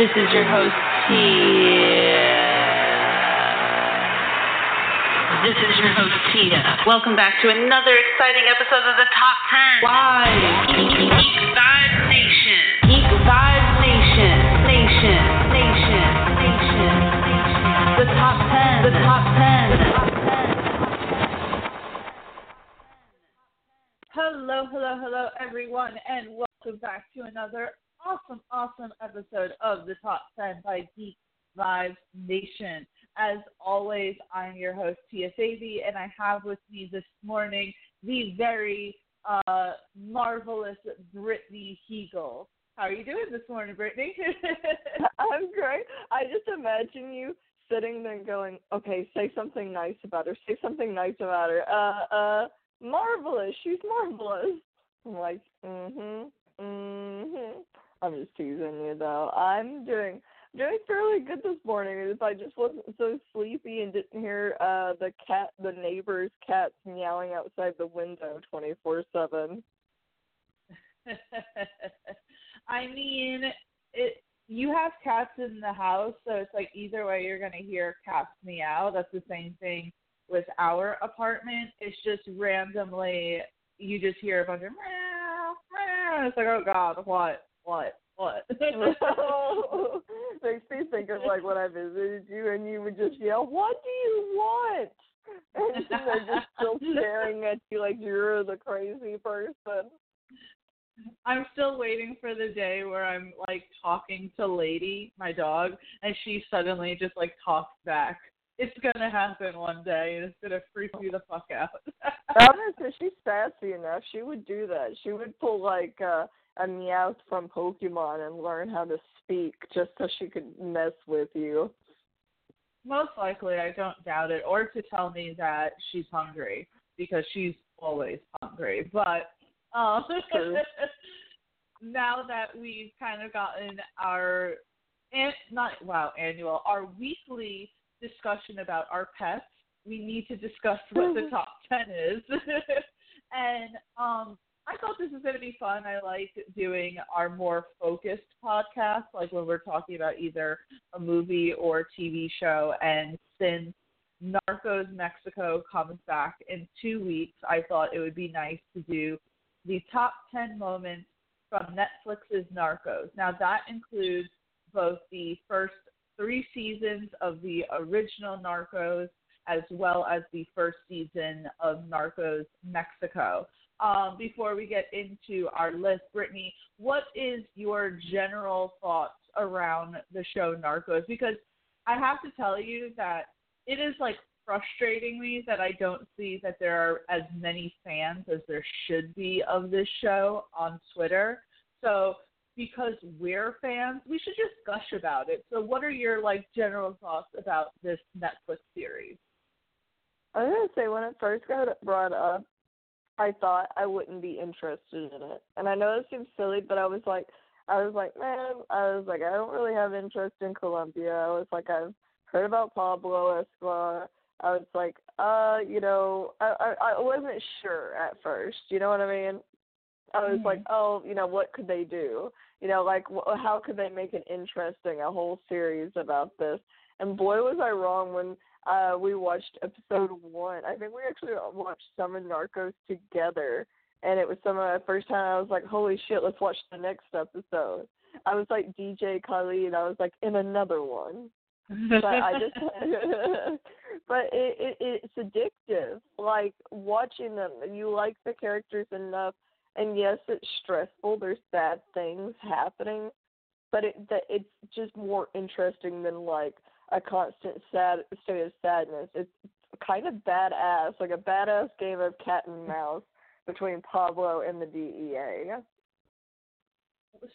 This is your host, Tia. This is your host, Tia. Welcome back to another exciting episode of the Top 10. Why? Geek Vibes Nation. Geek Vibes Nation. Nation. Nation. Nation. Nation. The Top 10. The Top 10. The Top 10. Hello, hello, hello, everyone, and welcome back to another awesome, awesome episode of the Top 10 by Geek Vibes Nation. As always, I'm your host, Tia Fabi, and I have with me this morning the very uh, marvelous Brittany Hegel. How are you doing this morning, Brittany? I'm great. I just imagine you sitting there going, okay, say something nice about her. Say something nice about her. Uh, uh, marvelous. She's marvelous. I'm like, mhm, mhm. I'm just teasing you though. I'm doing doing fairly good this morning. If I just wasn't so sleepy and didn't hear uh the cat, the neighbor's cats meowing outside the window twenty four seven. I mean, it. You have cats in the house, so it's like either way you're gonna hear cats meow. That's the same thing with our apartment. It's just randomly you just hear a bunch of meow, meow. It's like, oh god, what, what, what? Makes me think of like when I visited you and you would just yell, "What do you want?" And they're just still staring at you like you're the crazy person. I'm still waiting for the day where I'm like talking to Lady, my dog, and she suddenly just like talks back. It's gonna happen one day, and it's gonna freak you the fuck out. Honestly, she's sassy enough. She would do that. She would pull like uh, a Meowth from Pokemon and learn how to speak just so she could mess with you. Most likely, I don't doubt it, or to tell me that she's hungry because she's always hungry. But um, now that we've kind of gotten our an, not wow annual our weekly discussion about our pets, we need to discuss what the top ten is. and um, I thought this was going to be fun. I like doing our more focused podcast, like when we're talking about either a movie or TV show. And since Narcos Mexico comes back in two weeks, I thought it would be nice to do the top 10 moments from Netflix's Narcos. Now, that includes both the first three seasons of the original Narcos as well as the first season of Narcos Mexico. Um, before we get into our list, Brittany, what is your general thoughts around the show Narcos? Because I have to tell you that it is like frustrating me that I don't see that there are as many fans as there should be of this show on Twitter. So because we're fans, we should just gush about it. So what are your like general thoughts about this Netflix series? I was gonna say when it first got brought up, I thought I wouldn't be interested in it, and I know it seems silly, but I was like, I was like, man, I was like, I don't really have interest in Colombia. I was like, I've heard about Pablo Escobar. I was like, uh, you know, I I, I wasn't sure at first. You know what I mean? I was Mhm. like, oh, you know, what could they do? You know, like wh- how could they make it interesting, a whole series about this? And boy, was I wrong when uh we watched episode one. I think we actually watched some of Narcos together, and it was some of the first time I was like, holy shit, let's watch the next episode. I was like DJ Khaled. I was like in another one but I just but it, it it's addictive. Like watching them, you like the characters enough, and yes, it's stressful. There's bad things happening, but it that it's just more interesting than like a constant sad state of sadness. It's kind of badass, like a badass game of cat and mouse between Pablo and the DEA.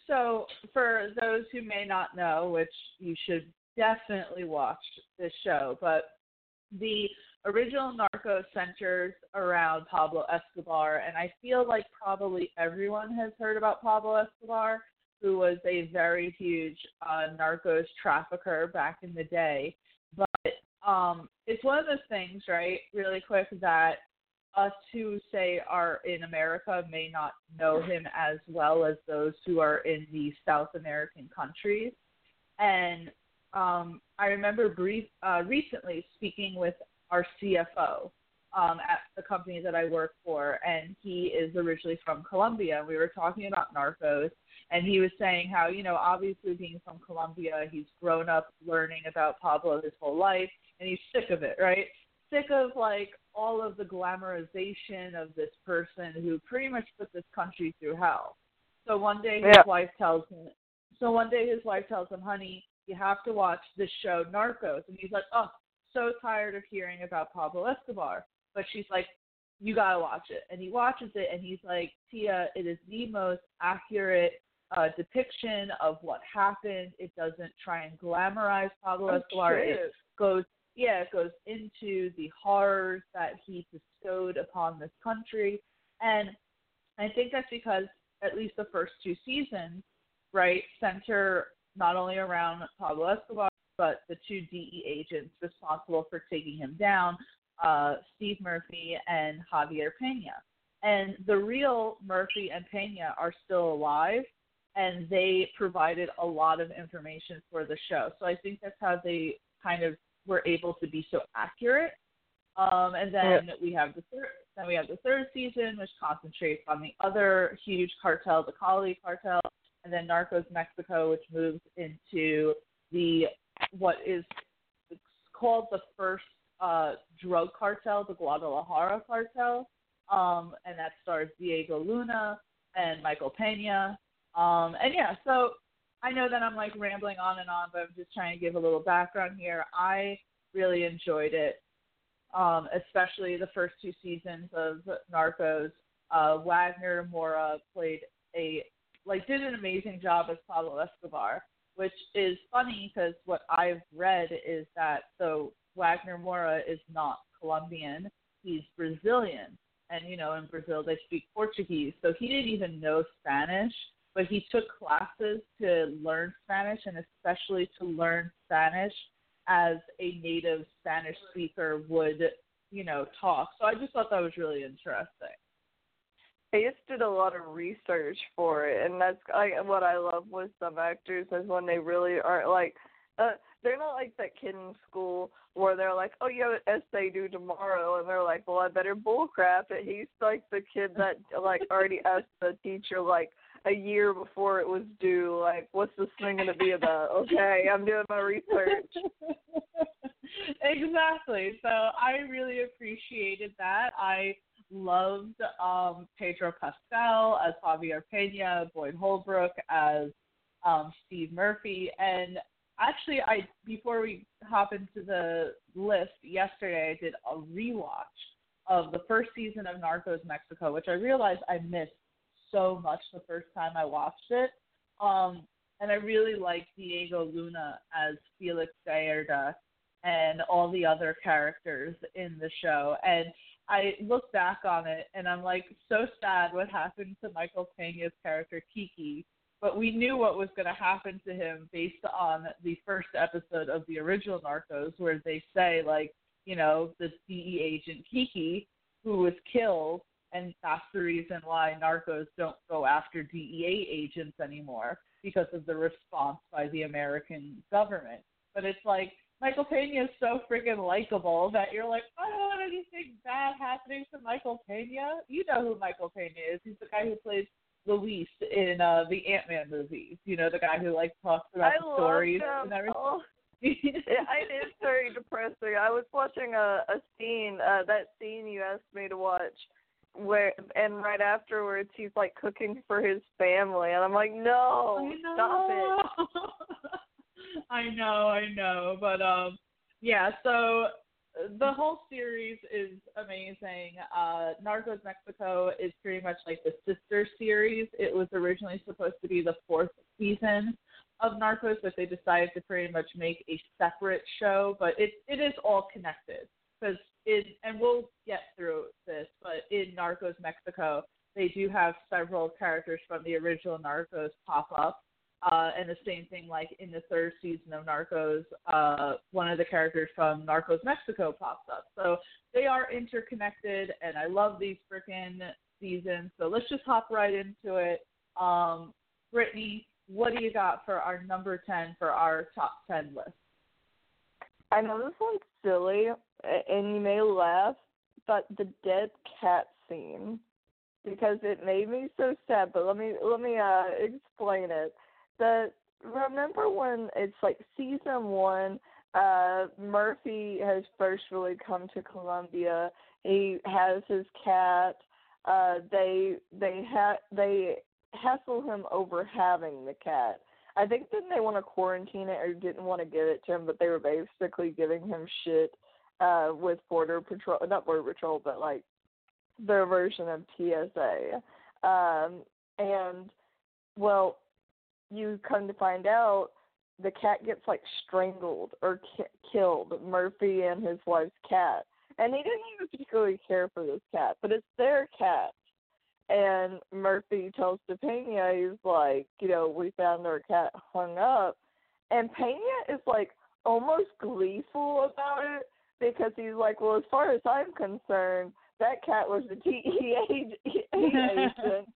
so for those who may not know, which you should definitely watch this show, but the original Narcos centers around Pablo Escobar, and I feel like probably everyone has heard about Pablo Escobar, who was a very huge uh, Narcos trafficker back in the day. But um, it's one of those things, right? Really quick, that us who say are in America may not know him as well as those who are in the South American countries. And um, I remember brief, uh, recently speaking with our CFO um, at the company that I work for, and he is originally from Colombia. We were talking about Narcos, and he was saying how, you know, obviously being from Colombia, he's grown up learning about Pablo his whole life, and he's sick of it, right? Sick of like all of the glamorization of this person who pretty much put this country through hell. So one day his Yeah. wife tells him. So one day his wife tells him, "Honey, you have to watch this show Narcos," and he's like, "Oh, so tired of hearing about Pablo Escobar." But she's like, "You gotta watch it," and he watches it, and he's like, "Tia, it is the most accurate uh, depiction of what happened. It doesn't try and glamorize Pablo Escobar. It goes yeah, it goes into the horrors that he bestowed upon this country. And I think that's because at least the first two seasons, right, center not only around Pablo Escobar, but the two DE agents responsible for taking him down, uh, Steve Murphy and Javier Pena. And the real Murphy and Pena are still alive, and they provided a lot of information for the show. So I think that's how they kind of were able to be so accurate. Um, and then we have the third, then we have the third season, which concentrates on the other huge cartel, the Cali cartel, and then Narcos Mexico, which moves into the what is called the first uh, drug cartel, the Guadalajara cartel, um, and that stars Diego Luna and Michael Pena. Um, and yeah, so I know that I'm like rambling on and on, but I'm just trying to give a little background here. I really enjoyed it, um, especially the first two seasons of Narcos. Uh, Wagner Moura played a like did an amazing job as Pablo Escobar, which is funny because what I've read is that so Wagner Moura is not Colombian, he's Brazilian, and you know in Brazil they speak Portuguese, so he didn't even know Spanish but he took classes to learn Spanish and especially to learn Spanish as a native Spanish speaker would, you know, talk. So I just thought that was really interesting. I just did a lot of research for it, and that's I, what I love with some actors is when they really are like, uh, they're not like that kid in school where they're like, oh, you have an essay due tomorrow, and they're like, well, I better bullcrap it. He's like the kid that like already asked the teacher like a year before it was due, like, what's this thing gonna be about? Okay, I'm doing my research. exactly. So I really appreciated that. I loved um, Pedro Pascal as Javier Pena, Boyd Holbrook as um, Steve Murphy, and actually, I before we hop into the list, yesterday I did a rewatch of the first season of Narcos Mexico, which I realized I missed so much the first time I watched it. Um, and I really liked Diego Luna as Felix Gallardo and all the other characters in the show. And I look back on it and I'm like so sad what happened to Michael Pena's character Kiki. But we knew what was going to happen to him based on the first episode of the original Narcos, where they say, like, you know, the DE agent Kiki, who was killed, and that's the reason why narcos don't go after DEA agents anymore because of the response by the American government. But it's like Michael Pena is so freaking likable that you're like, I don't want anything bad happening to Michael Pena. You know who Michael Pena is? He's the guy who plays Luis in uh the Ant Man movies. You know, the guy who like talks about I the stories him. and everything. Oh. it is very depressing. I was watching a a scene, uh that scene you asked me to watch where and right afterwards he's like cooking for his family and I'm like, No, stop it. I know, I know, but um, yeah. So the whole series is amazing. Uh, Narcos Mexico is pretty much like the sister series. It was originally supposed to be the fourth season of Narcos, but they decided to pretty much make a separate show. But it it is all connected because in and we'll get through this, but in Narcos Mexico, they do have several characters from the original Narcos pop up. Uh, and the same thing, like in the third season of Narcos, uh, one of the characters from Narcos Mexico pops up. So they are interconnected, and I love these freaking seasons. So let's just hop right into it. Um, Brittany, what do you got for our number 10 for our top 10 list? I know this one's silly, and you may laugh, but the dead cat scene because it made me so sad. But let me let me uh explain it. The remember when it's like season one, uh Murphy has first really come to Colombia. He has his cat. Uh they they ha they hassle him over having the cat. I think didn't they want to quarantine it or didn't want to give it to him, but they were basically giving him shit uh with border patrol not border patrol but like their version of TSA. Um and well you come to find out the cat gets like strangled or ki- killed Murphy and his wife's cat. And he didn't even particularly care for this cat but it's their cat. And Murphy tells to Pena he's like you know we found our cat hung up. And Pena is like almost gleeful about it because he's like, well, as far as I'm concerned, that cat was a DEA agent.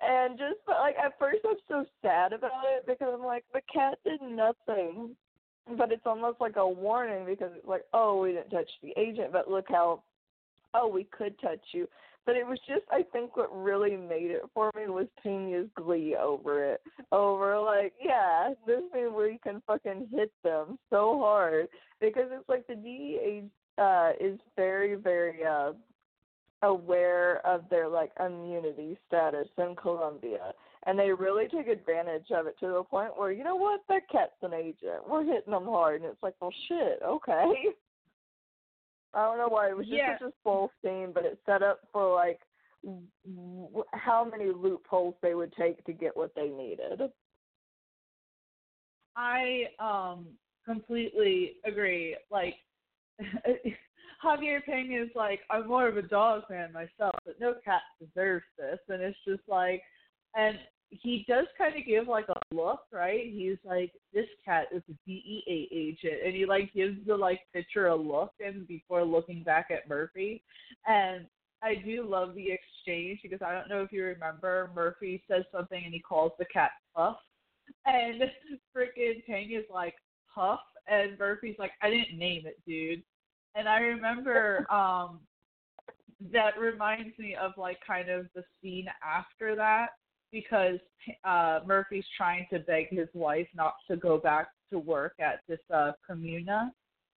And just like at first, I'm so sad about it because I'm like, the cat did nothing. But it's almost like a warning because it's like, oh, we didn't touch the agent, but look how, oh, we could touch you. But it was just, I think, what really made it for me was Pena's glee over it. Over like, yeah, this means we can fucking hit them so hard because it's like the DEA uh, is very, very uh, aware of their like immunity status in Colombia, and they really take advantage of it to the point where you know what, that cat's an agent. We're hitting them hard, and it's like, well, shit, okay. I don't know why it was just Yeah. such a small scene, but it set up for like w- how many loopholes they would take to get what they needed. I um completely agree. Like Javier Pena is like, I'm more of a dog fan myself, but no cat deserves this and it's just like and he does kind of give like a look, right? He's like, This cat is a DEA agent and he like gives the like picture a look and before looking back at Murphy. And I do love the exchange because I don't know if you remember Murphy says something and he calls the cat Puff and freaking is like Puff, and Murphy's like, I didn't name it, dude. And I remember um that reminds me of like kind of the scene after that because uh Murphy's trying to beg his wife not to go back to work at this uh comuna,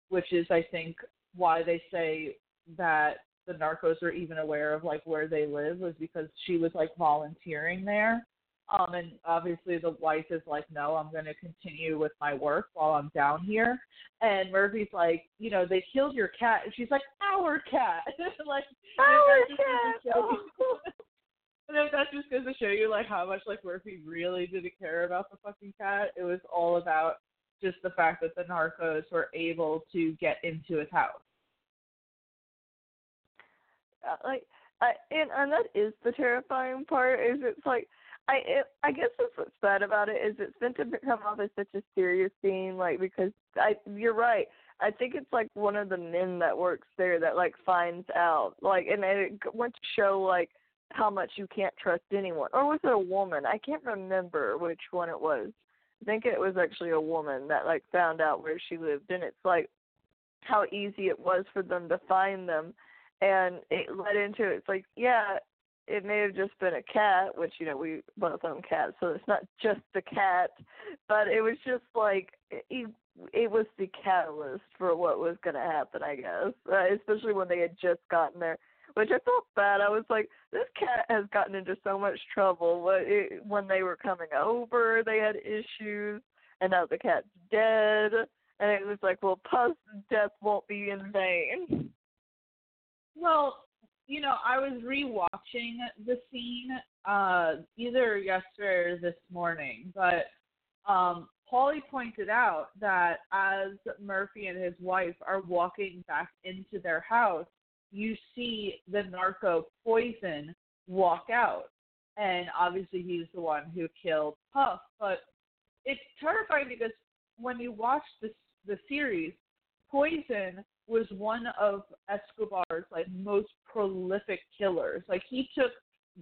which is I think why they say that the narcos are even aware of like where they live was because she was like volunteering there. Um, and obviously the wife is like, no, I'm going to continue with my work while I'm down here. And Murphy's like, you know, they killed your cat. And she's like, our cat. like, Our and that just goes to show you- and if that just goes to show you like how much like Murphy really didn't care about the fucking cat. It was all about just the fact that the narcos were able to get into his house. Uh, like I and and that is the terrifying part is it's like I it, I guess that's what's sad about it is it's meant to come off as such a serious scene like because I you're right. I think it's like one of the men that works there that like finds out like and it went to show like how much you can't trust anyone or was it a woman? I can't remember which one it was. I think it was actually a woman that like found out where she lived and it's like how easy it was for them to find them and it led into it's like yeah it may have just been a cat which you know we both own cats so it's not just the cat but it was just like it, it was the catalyst for what was going to happen i guess uh, especially when they had just gotten there which i felt bad. I was like this cat has gotten into so much trouble. When it, when they were coming over they had issues and now the cat's dead and it was like well puff's death won't be in vain. Well, you know, I was rewatching the scene uh either yesterday or this morning, but um Paulie pointed out that as Murphy and his wife are walking back into their house, you see the narco poison walk out. And obviously he's the one who killed Puff. But it's terrifying because when you watch this the series, Poison was one of Escobar's like most prolific killers. Like he took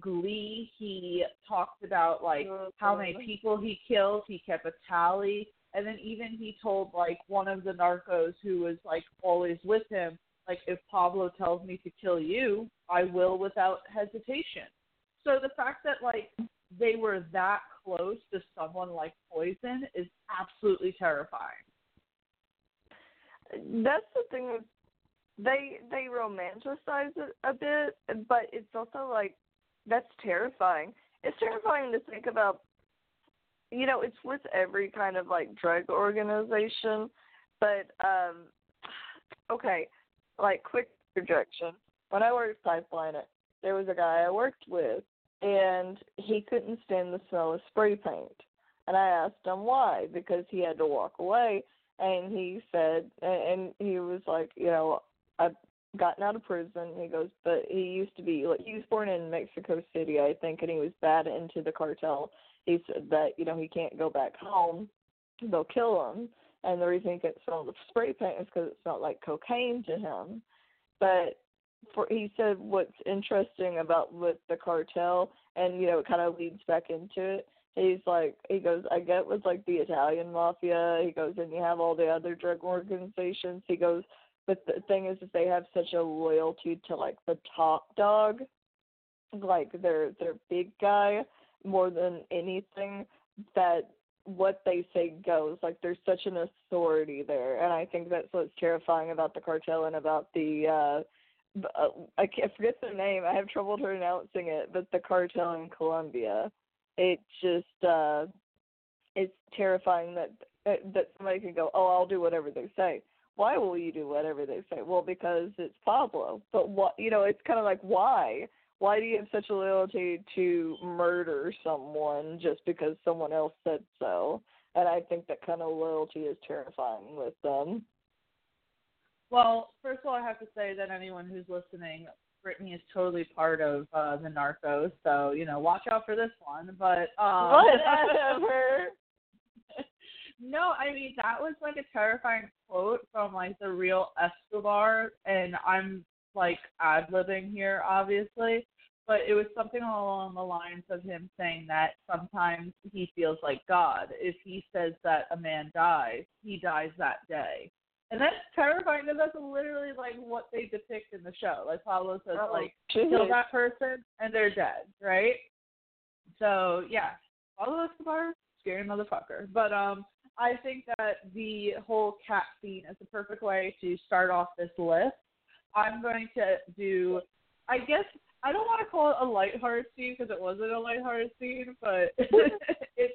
glee. He talked about like Oh, how many people he killed. He kept a tally, and then even he told like one of the narcos who was like always with him, like if Pablo tells me to kill you, I will without hesitation. So the fact that like they were that close to someone like Poison is absolutely terrifying. That's the thing with they they romanticize it a bit, but it's also like that's terrifying. It's terrifying to think about. You know, it's with every kind of like drug organization, but um, okay, like quick projection. When I worked Pipeline, there was a guy I worked with, and he couldn't stand the smell of spray paint. And I asked him why, because he had to walk away and he said and he was like you know i've gotten out of prison. He goes but he used to be like he was born in mexico city i think and he was bad into the cartel. He said that you know he can't go back home. They'll kill him. And the reason he couldn't smell the spray paint is because it smelled like cocaine to him. But for he said what's interesting about with the cartel and you know it kind of leads back into it he's like he goes i get with like the italian mafia. He goes and you have all the other drug organizations. He goes but the thing is that they have such a loyalty to like the top dog. Like their their big guy more than anything that what they say goes. Like there's such an authority there. And i think that's what's terrifying about the cartel and about the uh uh, I can't forget the name. I have trouble pronouncing it, but the cartel in Colombia it just uh it's terrifying that that somebody can go oh i'll do whatever they say. Why will you do whatever they say? Well because it's pablo. But what you know it's kind of like why? Why do you have such a loyalty to murder someone just because someone else said so? And i think that kind of loyalty is terrifying with them. Well, first of all, I have to say that anyone who's listening, Brittany is totally part of uh, the Narcos, so you know, watch out for this one. But um, whatever no, I mean that was like a terrifying quote from like the real Escobar, and I'm like ad libbing here, obviously, but it was something along the lines of him saying that sometimes he feels like God. If he says that a man dies, he dies that day. And that's terrifying because that's literally like what they depict in the show. Like Pablo says, Oh, like jeez. kill that person and they're dead, right? So yeah, Pablo Escobar, scary motherfucker. But um, I think that the whole cat scene is the perfect way to start off this list. I'm going to do, I guess I don't want to call it a lighthearted scene because it wasn't a lighthearted scene, but it's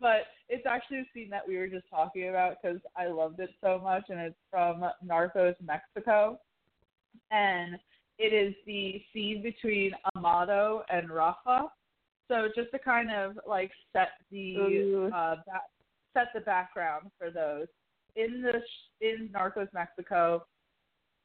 but it's actually a scene that we were just talking about because I loved it so much, and it's from Narcos Mexico, and it is the scene between Amado and Rafa. So just to kind of like set the uh, ba- set the background for those in the in Narcos Mexico,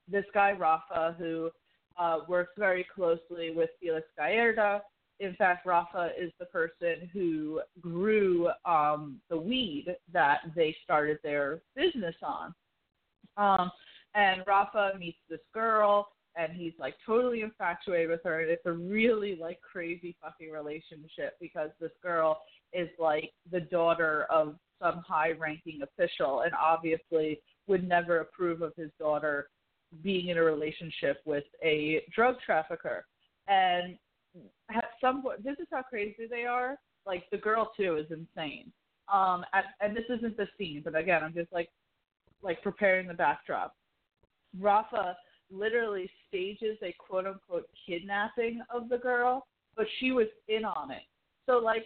this guy Rafa who uh, works very closely with Felix Gallardo. In fact, Rafa is the person who grew um, the weed that they started their business on. Um, and Rafa meets this girl, and he's like totally infatuated with her, and it's a really like crazy fucking relationship because this girl is like the daughter of some high-ranking official, and obviously would never approve of his daughter being in a relationship with a drug trafficker. And at some point, this is how crazy they are. Like the girl too is insane. Um, at, and this isn't the scene, but again, I'm just like, like preparing the backdrop. Rafa literally stages a quote unquote kidnapping of the girl, but she was in on it. So like,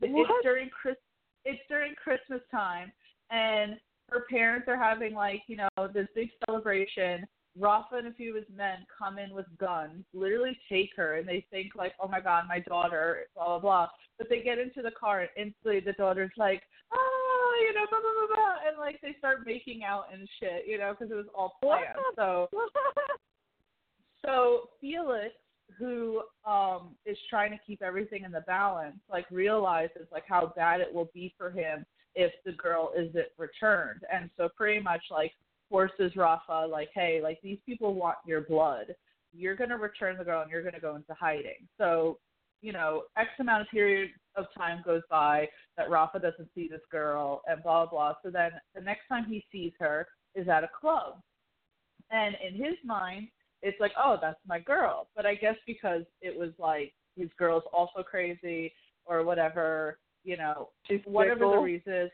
it's during Chris, it's during Christmas time, and her parents are having like you know this big celebration. Rafa and a few of his men come in with guns, literally take her, and they think like, "Oh my God, my daughter," blah blah blah. But they get into the car, and instantly the daughter's like, "Oh, you know, blah blah blah blah," and like they start making out and shit, you know, because it was all planned. So so Felix, who um is trying to keep everything in the balance, like realizes like how bad it will be for him if the girl isn't returned, and so pretty much like forces Rafa like, hey, like these people want your blood, you're going to return the girl and you're going to go into hiding. So, you know, X amount of period of time goes by that Rafa doesn't see this girl and blah, blah. So then the next time he sees her is at a club. And in his mind, it's like, oh, that's my girl. But I guess because it was like his girl's also crazy or whatever, you know, She's whatever the reason is.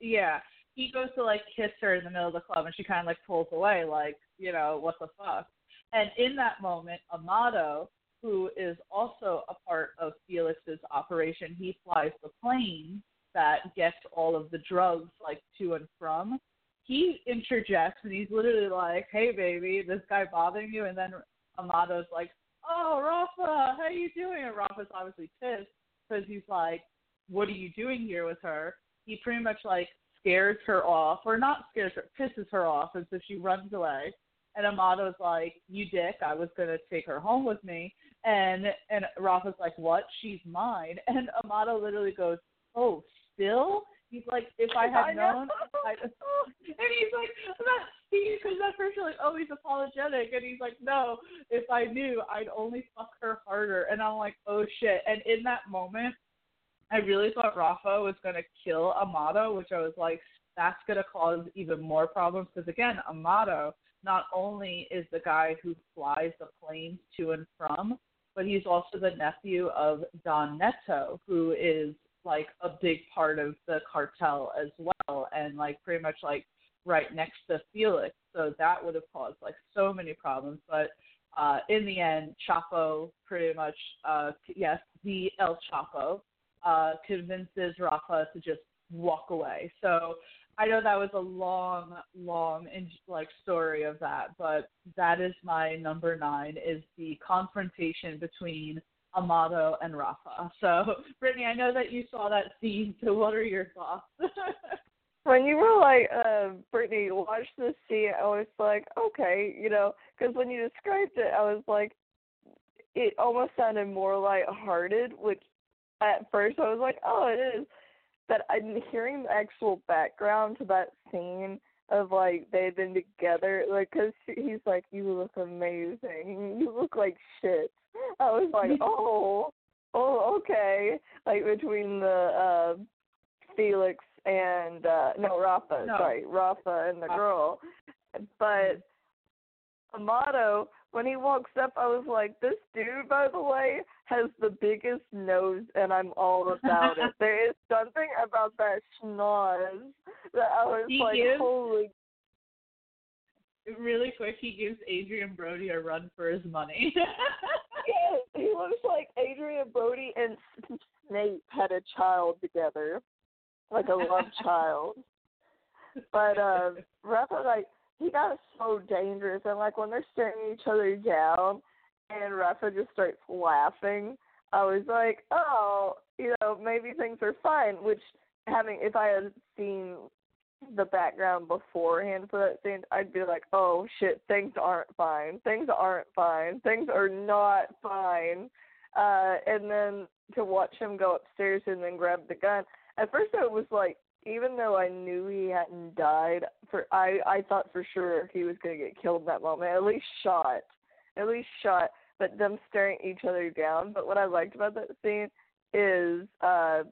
Yeah, he goes to like kiss her in the middle of the club, and she kind of like pulls away, like you know what the fuck. And in that moment, Amado, who is also a part of Felix's operation, he flies the plane that gets all of the drugs like to and from. He interjects and he's literally like, "Hey, baby, this guy bothering you?" And then Amado's like, "Oh, Rafa, how you doing?" And Rafa's obviously pissed because he's like, "What are you doing here with her?" He pretty much like scares her off, or not scares her, pisses her off, and so she runs away. And Amado's like, "You dick! I was gonna take her home with me." And and Rafa's like, "What? She's mine." And Amado literally goes, "Oh, still?" He's like, "If I had know. known." I, and he's like, "That because that person like, oh, he's apologetic," and he's like, "No, if I knew, I'd only fuck her harder." And I'm like, "Oh shit!" And in that moment, I really thought Rafa was gonna kill Amado, which I was like, that's gonna cause even more problems because again, Amado not only is the guy who flies the planes to and from, but he's also the nephew of Don Neto, who is like a big part of the cartel as well, and like pretty much like right next to Felix. So that would have caused like so many problems. But uh, in the end, Chapo pretty much, uh, yes, the El Chapo uh, convinces Rafa to just walk away. So I know that was a long, long like story of that, but that is my number nine is the confrontation between Amado and Rafa. So Brittany, I know that you saw that scene. So what are your thoughts? when you were like, uh, Brittany, watch this scene, I was like, okay, you know, because when you described it, I was like, it almost sounded more lighthearted, which at first I was like, oh, it is. But I'm hearing the actual background to that scene of like they've been together, like, cause he's like, you look amazing, you look like shit. I was like, oh, oh, okay. Like between the uh, Felix and uh no Rafa, No. sorry, Rafa and the girl. But Amado, when he walks up, I was like, this dude, by the way, has the biggest nose, and I'm all about it. There is something about that schnoz that I was He like, is. holy. really quick, he gives Adrien Brody a run for his money. Yes, he looks like Adrien Brody and Snape had a child together, like a love child. But um, Rafa, like, he got so dangerous, and like when they're staring each other down, and Rafa just starts laughing, I was like, oh, you know, maybe things are fine. Which, having if I had seen the background beforehand for that scene, I'd be like, oh shit, things aren't fine. Things aren't fine. Things are not fine. Uh, and then to watch him go upstairs and then grab the gun. At first, it was like, even though I knew he hadn't died, for I I thought for sure he was gonna get killed in that moment, at least shot, at least shot. But them staring each other down. But what I liked about that scene is uh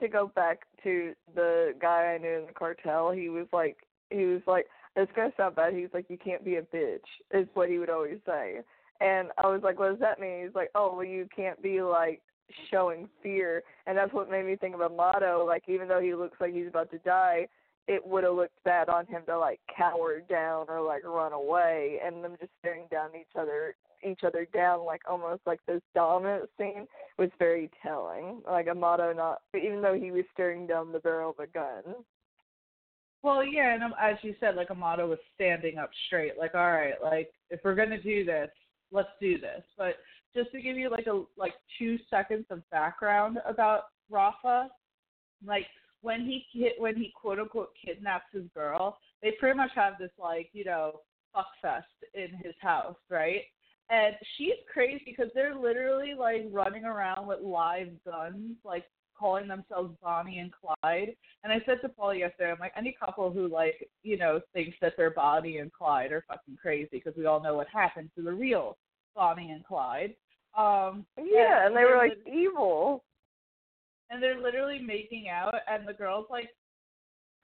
to go back to the guy I knew in the cartel, he was like he was like it's gonna sound bad, he's like, You can't be a bitch is what he would always say. And I was like, What does that mean? He's like, Oh well you can't be like showing fear and that's what made me think of Amado, like even though he looks like he's about to die, it would have looked bad on him to like cower down or like run away and them just staring down each other each other down like almost like this dominant scene was very telling. Like Amado not even though he was staring down the barrel of a gun. well, yeah, and um, as you said, like Amado was standing up straight, like, all right, like if we're gonna do this, let's do this. But just to give you like a like two seconds of background about Rafa, like when he hit when he quote unquote kidnaps his girl, they pretty much have this like you know fuck fest in his house, right? And she's crazy because they're literally like running around with live guns, like calling themselves Bonnie and Clyde. And I said to Paul yesterday, I'm like, any couple who like, you know, thinks that they're Bonnie and Clyde are fucking crazy because we all know what happened to the real Bonnie and Clyde. Um, Yeah, and they they're were like evil. And they're literally making out, and the girl's like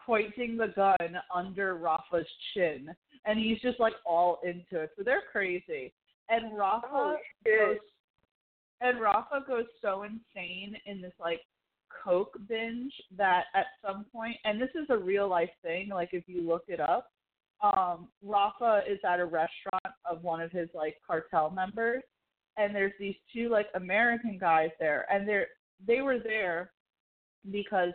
pointing the gun under Rafa's chin, and he's just like all into it. So they're crazy. And Rafa Oh goes, and Rafa goes so insane in this like coke binge that at some point, and this is a real life thing. Like if you look it up, um, Rafa is at a restaurant of one of his like cartel members, and there's these two like American guys there, and they're they were there because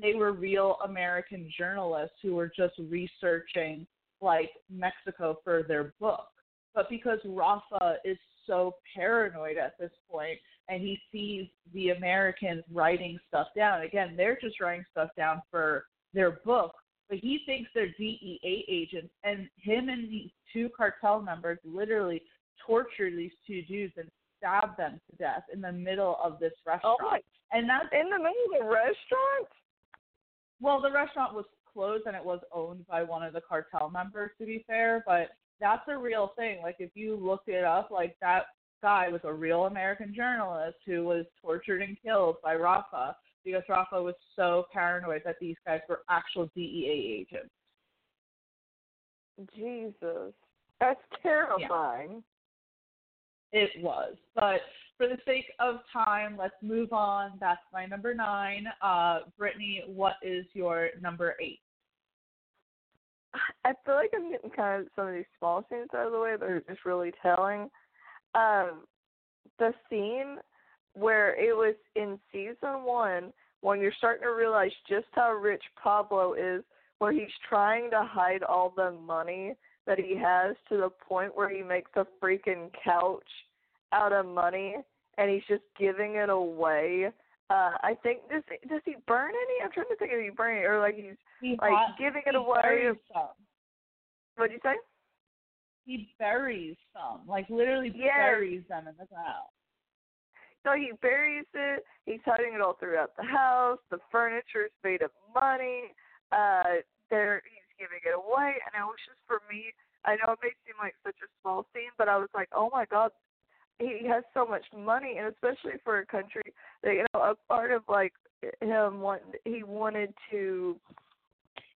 they were real American journalists who were just researching like Mexico for their book. But because Rafa is so paranoid at this point and he sees the Americans writing stuff down, again, they're just writing stuff down for their book, but he thinks they're DEA agents and him and these two cartel members literally tortured these two dudes and stabbed them to death in the middle of this restaurant. Oh my! And that's In the middle of the restaurant? well, the restaurant was closed and it was owned by one of the cartel members, to be fair. But that's a real thing. Like if you look it up, like that guy was a real American journalist who was tortured and killed by Rafa because Rafa was so paranoid that these guys were actual DEA agents. Jesus, that's terrifying. It was. But for the sake of time, let's move on. That's my number nine. Uh, Brittany, what is your number eight? I feel like I'm getting kind of some of these small scenes out of the way that are just really telling. Um, the scene where it was in season one when you're starting to realize just how rich Pablo is, where he's trying to hide all the money that he has to the point where he makes a freaking couch out of money and he's just giving it away. Uh, I think does does he burn any? I'm trying to think if he burn any or like he's He like giving it he away. buries some. What'd you say? He buries some, like literally Yes. buries them in the ground. So he buries it. He's hiding it all throughout the house. The furniture's made of money. Uh, there giving it away, and it was just for me. I know it may seem like such a small scene, but I was like, oh my god, he has so much money, and especially for a country that you know, a part of like him want he wanted to.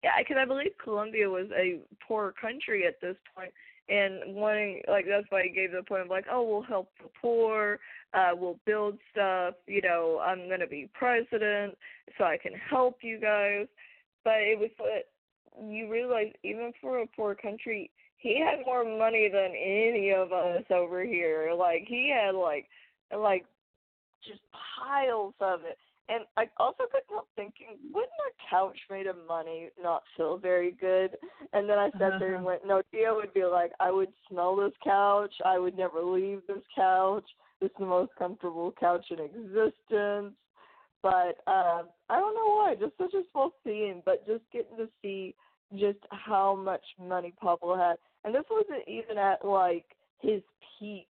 Yeah, because I believe Colombia was a poor country at this point, and wanting like that's why he gave the point of like, oh, we'll help the poor, uh, we'll build stuff. You know, I'm gonna be president, so I can help you guys. But it was uh, you realize even for a poor country, he had more money than any of us over here. Like he had like like just piles of it. And I also couldn't help thinking, wouldn't a couch made of money not feel very good? And then I sat there and uh-huh. went, no, Tia would be like, I would smell this couch. I would never leave this couch. This is the most comfortable couch in existence. But uh, I don't know why, just such a small scene, but just getting to see just how much money Pablo had. And this wasn't even at like his peak.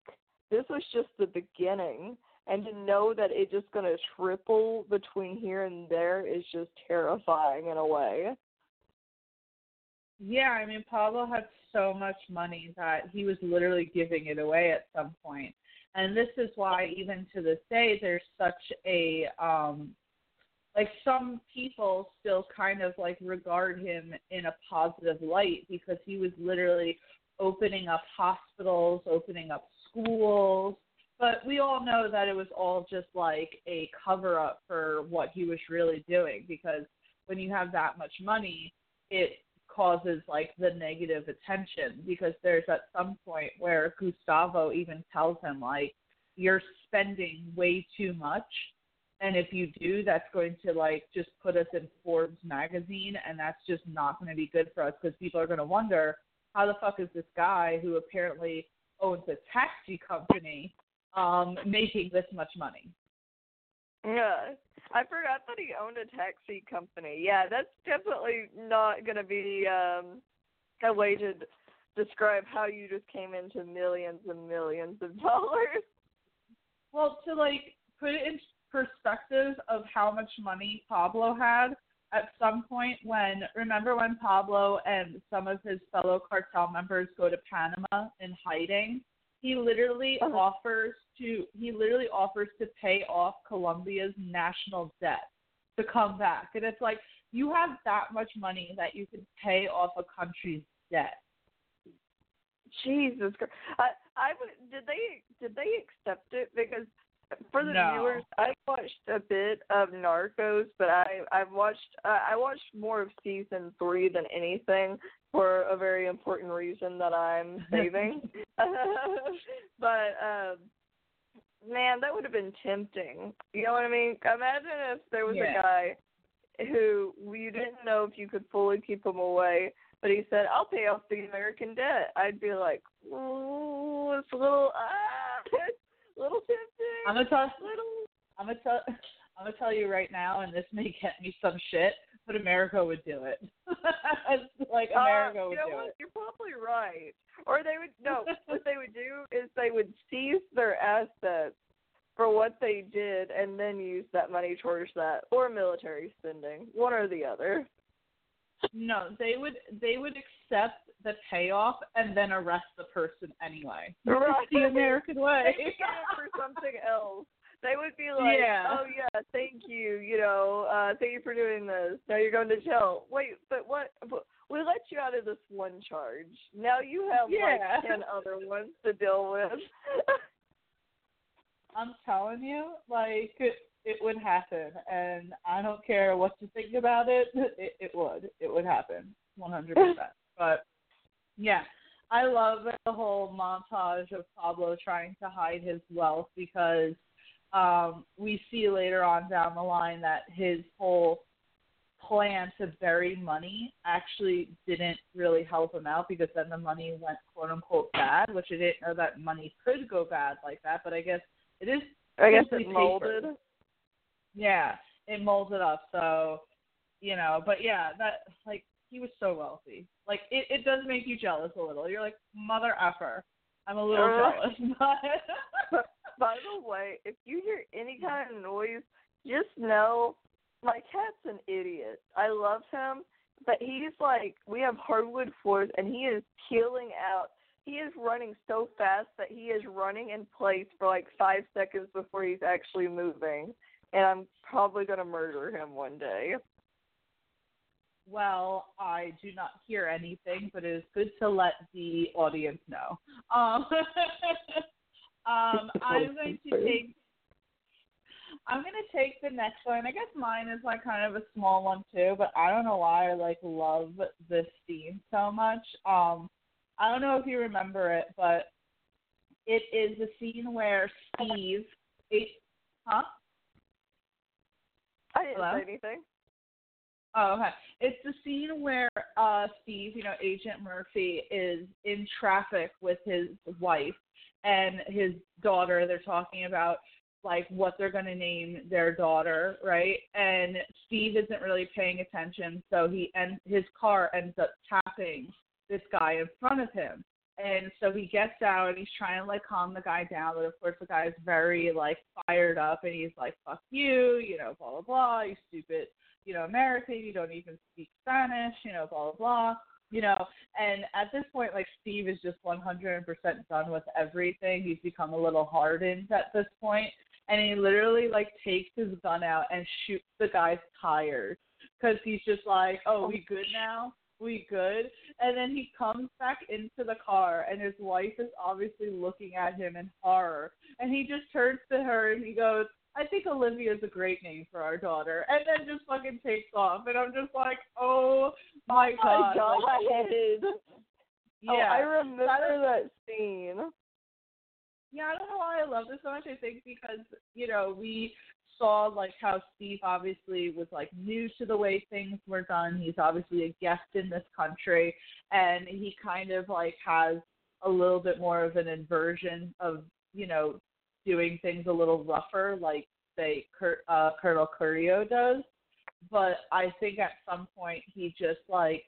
This was just the beginning and to know that it's just going to triple between here and there is just terrifying in a way. Yeah, I mean Pablo had so much money that he was literally giving it away at some point. And this is why even to this day there's such a um like some people still kind of like regard him in a positive light because he was literally opening up hospitals, opening up schools, but we all know that it was all just like a cover up for what he was really doing because when you have that much money, it causes like the negative attention because there's at some point where Gustavo even tells him like you're spending way too much and if you do that's going to like just put us in Forbes magazine and that's just not going to be good for us because people are going to wonder how the fuck is this guy who apparently owns a taxi company um making this much money Yeah. I forgot that he owned a taxi company. Yeah, that's definitely not going to be um a way to describe how you just came into millions and millions of dollars. Well, to like put it in perspective of how much money Pablo had at some point when remember when Pablo and some of his fellow cartel members go to Panama in hiding, he literally Uh-huh. offers to he literally offers to pay off Colombia's national debt to come back. And it's like you have that much money that you could pay off a country's debt. Jesus Christ. I I would did they did they accept it because for the No. viewers I watched a bit of Narcos but I I've watched uh, I watched more of season 3 than anything for a very important reason that I'm saving. but um man that would have been tempting. You know what I mean? Imagine if there was Yeah. a guy who you didn't know if you could fully keep him away but he said, "I'll pay off the American debt." I'd be like, "Ooh, it's a little, ah, little tempting." I'm gonna tell little. I'm gonna tell I'm gonna tell you right now, and this may get me some shit, but America would do it. like America uh, would you know do what? it. You're probably right. Or they would no. what they would do is they would seize their assets for what they did, and then use that money towards that, or military spending, one or the other. No, they would they would accept the payoff and then arrest the person anyway. Right. the American way. They would use it for something else. They would be like, Yeah. "Oh yeah, thank you. You know, uh, thank you for doing this. Now you're going to jail. Wait, but what? But we let you out of this one charge. Now you have Yeah. like ten other ones to deal with." I'm telling you, like it would happen, and I don't care what you think about it. It, it would. It would happen, 100. percent But yeah, I love the whole montage of Pablo trying to hide his wealth because um, we see later on down the line that his whole plan to bury money actually didn't really help him out because then the money went quote unquote bad, which I didn't know that money could go bad like that. But I guess it is I guess it paper. molded. Yeah, it molds it up. So, you know, but yeah, that like he was so wealthy. Like it, it does make you jealous a little. You're like mother effer. I'm a little Uh. jealous, but By the way, if you hear any kind of noise, just know my cat's an idiot. I love him, but he's like we have hardwood floors and he is peeling out. He is running so fast that he is running in place for like five seconds before he's actually moving. And I'm probably gonna murder him one day. well, I do not hear anything, but it is good to let the audience know. Um, um, I'm going to take. I'm gonna take the next one. I guess mine is like kind of a small one too, but I don't know why I like love this scene so much. Um, I don't know if you remember it, but it is the scene where Steve, it, huh? I didn't Hello? say anything. Oh, okay. It's the scene where uh Steve, you know, Agent Murphy is in traffic with his wife and his daughter. They're talking about like what they're going to name their daughter, right? And Steve isn't really paying attention, so he and his car ends up tapping this guy in front of him. And so he gets out and he's trying to like calm the guy down, but of course the guy's very like fired up and he's like, "Fuck you," you know, blah blah blah, you stupid you know, American, you don't even speak Spanish, you know, blah, blah, blah, you know. And at this point, like, Steve is just 100% done with everything. He's become a little hardened at this point, And he literally, like, takes his gun out and shoots the guy's tires because he's just like, oh, we good now? We good? And then he comes back into the car, and his wife is obviously looking at him in horror. And he just turns to her and he goes, I think Olivia is a great name for our daughter, and then just fucking takes off, and I'm just like, oh my god, God. Like, Oh, yeah, I remember that scene. yeah. I don't know why I love this so much. I think because you know we saw like how Steve obviously was like new to the way things were done. He's obviously a guest in this country, and he kind of like has a little bit more of an inversion of you know doing things a little rougher, like say Cur- uh, Colonel Carrillo does. But I think at some point he just like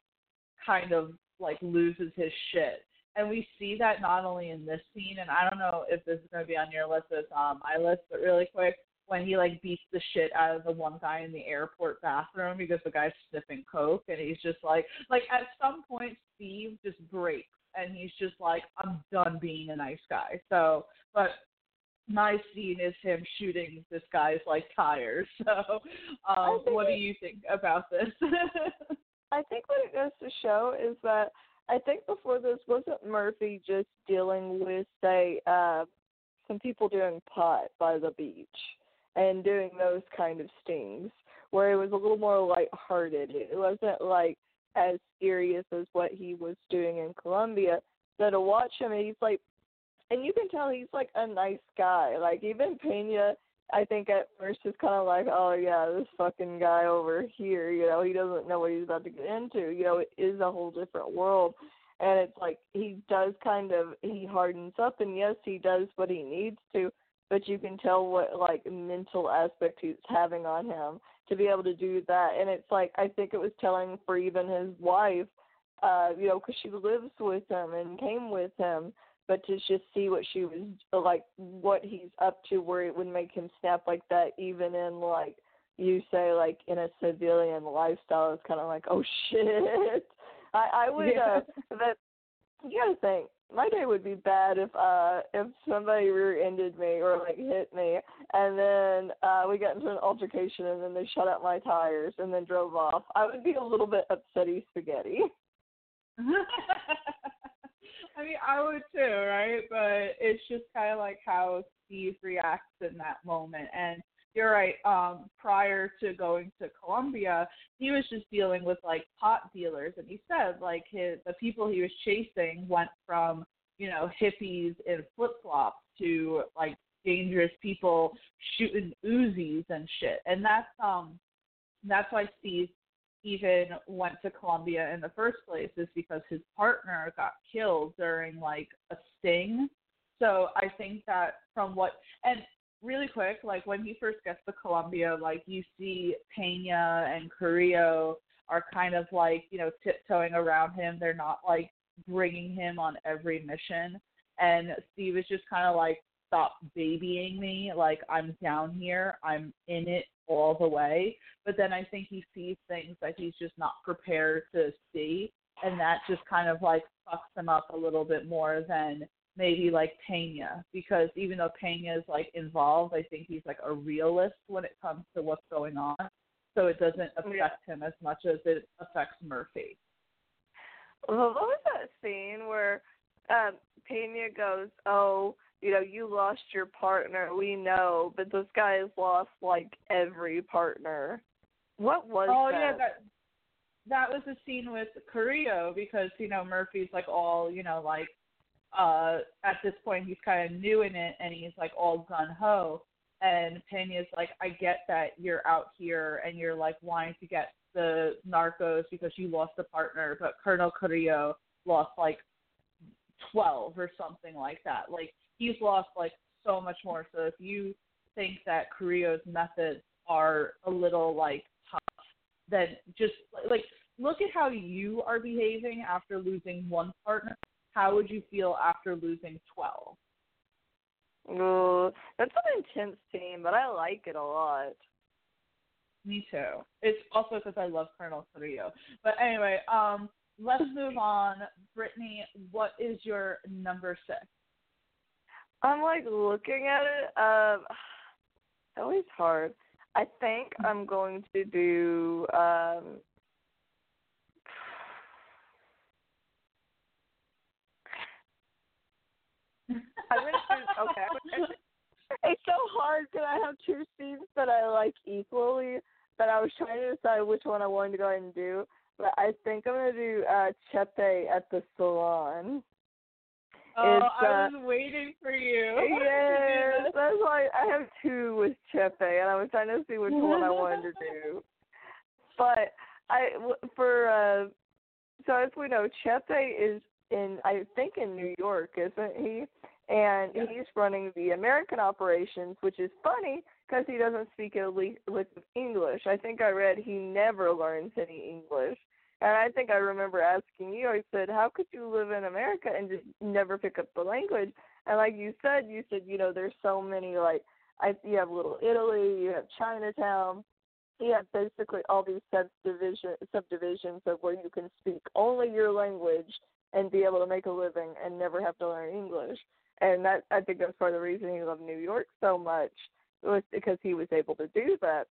kind of like loses his shit. And we see that not only in this scene, and I don't know if this is going to be on your list, but it's on my list. But really quick, when he like beats the shit out of the one guy in the airport bathroom because the guy's sniffing coke and he's just like like at some point Steve just breaks and he's just like I'm done being a nice guy. So, but my scene is him shooting this guy's like tires. So, um, what do you think about this? I think what it goes to show is that I think before this wasn't Murphy just dealing with say uh some people doing pot by the beach and doing those kind of stings where it was a little more light-hearted. It wasn't like as serious as what he was doing in Colombia. So to watch him, he's like, and you can tell he's like a nice guy. Like even Pena, I think at first is kind of like, oh yeah, this fucking guy over here. You know, he doesn't know what he's about to get into. You know, it is a whole different world. And it's like he does kind of he hardens up, and yes, he does what he needs to but you can tell what like mental aspect he's having on him to be able to do that and it's like i think it was telling for even his wife uh you know because she lives with him and came with him but to just see what she was like what he's up to where it would make him snap like that even in like you say like in a civilian lifestyle it's kind of like oh shit i i would yeah. uh that you gotta think my day would be bad if uh if somebody rear-ended me or like hit me and then uh we got into an altercation and then they shut out my tires and then drove off i would be a little bit upsetty spaghetti I mean, I would too, right? But it's just kind of like how Steve reacts in that moment. And you're right. Um, prior to going to Colombia, he was just dealing with like pot dealers, and he said like his the people he was chasing went from you know hippies in flip flops to like dangerous people shooting Uzis and shit. And that's um that's why Steve even went to Colombia in the first place is because his partner got killed during like a sting. So I think that from what and really quick, like when he first gets to Colombia, like you see Pena and Carrillo are kind of like you know tiptoeing around him. They're not like bringing him on every mission. And Steve is just kind of like, stop babying me. Like I'm down here. I'm in it all the way. But then I think he sees things that he's just not prepared to see, and that just kind of like fucks him up a little bit more than maybe like Pena because even though Pena is like involved, I think he's like a realist when it comes to what's going on. So it doesn't affect yeah. him as much as it affects Murphy. Well, what was that scene where um Pena goes, "Oh, you know, you lost your partner. We know, but this guy has lost like every partner." What was oh, that? yeah, that that was a scene with Carrillo because you know Murphy's like all you know like uh at this point he's kind of new in it and he's like all gun ho and Pena's like I get that you're out here and you're like wanting to get the narcos because you lost a partner but Colonel Carrillo lost like 12 or something like that. Like he's lost like so much more. So if you think that Carrillo's methods are a little like tough then just like look at how you are behaving after losing one partner how would you feel after losing 12? Ooh, that's an intense team, but I like it a lot. Me too. It's also because I love Colonel Carrillo. But anyway, um, let's move on. Brittany, what is your number six? I'm like looking at it. Um, always hard. I think I'm going to do um I'm gonna choose. Okay. It's so hard because I have two scenes that I like equally, but I was trying to decide which one I wanted to go ahead and do. But I think I'm gonna do uh Chepe at the salon. Oh, it's, I uh, was waiting for you. Yes, that's why I have two with Chepe, and I was trying to see which one I wanted to do. But I for uh, so as we know, Chepe is in I think in New York, isn't he? And Yeah. he's running the American operations, which is funny because he doesn't speak a li- lick of English. I think I read he never learns any English. And I think I remember asking you, I said, How could you live in America and just never pick up the language? And like you said, you said, you know, there's so many like I you have Little Italy, you have Chinatown, you have basically all these subdivision subdivisions of where you can speak only your language and be able to make a living and never have to learn English. And that I think that's part of the reason he loved New York so much was because he was able to do that.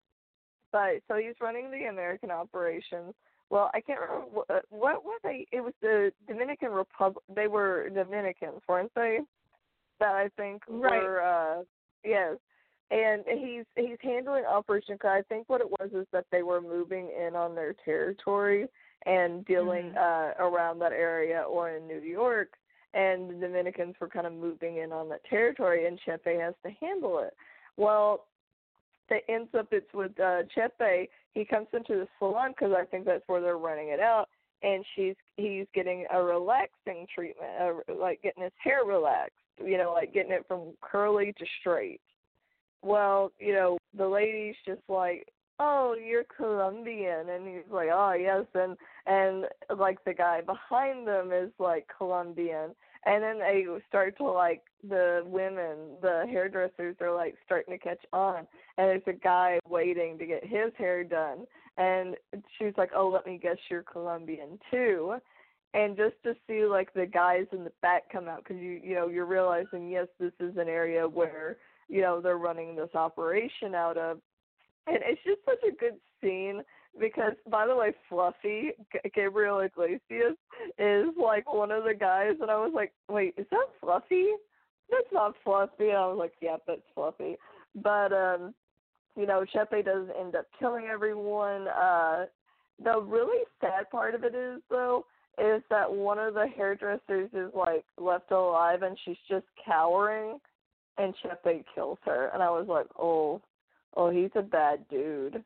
But so he's running the American operations. Well, I can't remember what, uh, what were they. It was the Dominican Republic. They were Dominicans, weren't they? That I think right. were uh yes. And he's he's handling Operation. I think what it was is that they were moving in on their territory and dealing mm-hmm. uh around that area or in New York and the Dominicans were kind of moving in on that territory, and Chepe has to handle it. Well, that ends up it's with uh, Chepe. He comes into the salon because I think that's where they're running it out, and she's he's getting a relaxing treatment, uh, like getting his hair relaxed. You know, like getting it from curly to straight. Well, you know, the lady's just like, oh, you're Colombian, and he's like, oh yes, and and like the guy behind them is like Colombian, and then they start to like the women, the hairdressers are like starting to catch on, and there's a guy waiting to get his hair done, and she's like, oh, let me guess you're Colombian too. And just to see like the guys in the back come out, because you you know you're realizing yes this is an area where you know they're running this operation out of, and it's just such a good scene because by the way, Fluffy Gabriel Iglesias is like one of the guys, and I was like, wait, is that Fluffy? That's not Fluffy. And I was like, yep, that's Fluffy. But um, you know, Chepe doesn't end up killing everyone. Uh, the really sad part of it is though is that one of the hairdressers is like left alive and she's just cowering and Chepe kills her and I was like, Oh, oh he's a bad dude.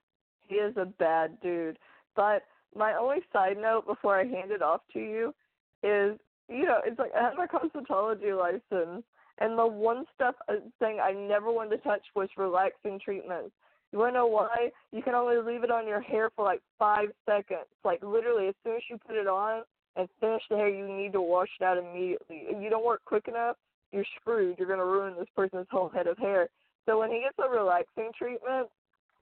He is a bad dude. But my only side note before I hand it off to you is, you know, it's like I have a cosmetology license, and the one stuff uh, thing I never wanted to touch was relaxing treatments. You want to know why? You can only leave it on your hair for like five seconds. Like literally, as soon as you put it on and finish the hair, you need to wash it out immediately. If you don't work quick enough, you're screwed. You're gonna ruin this person's whole head of hair. So when he gets a relaxing treatment,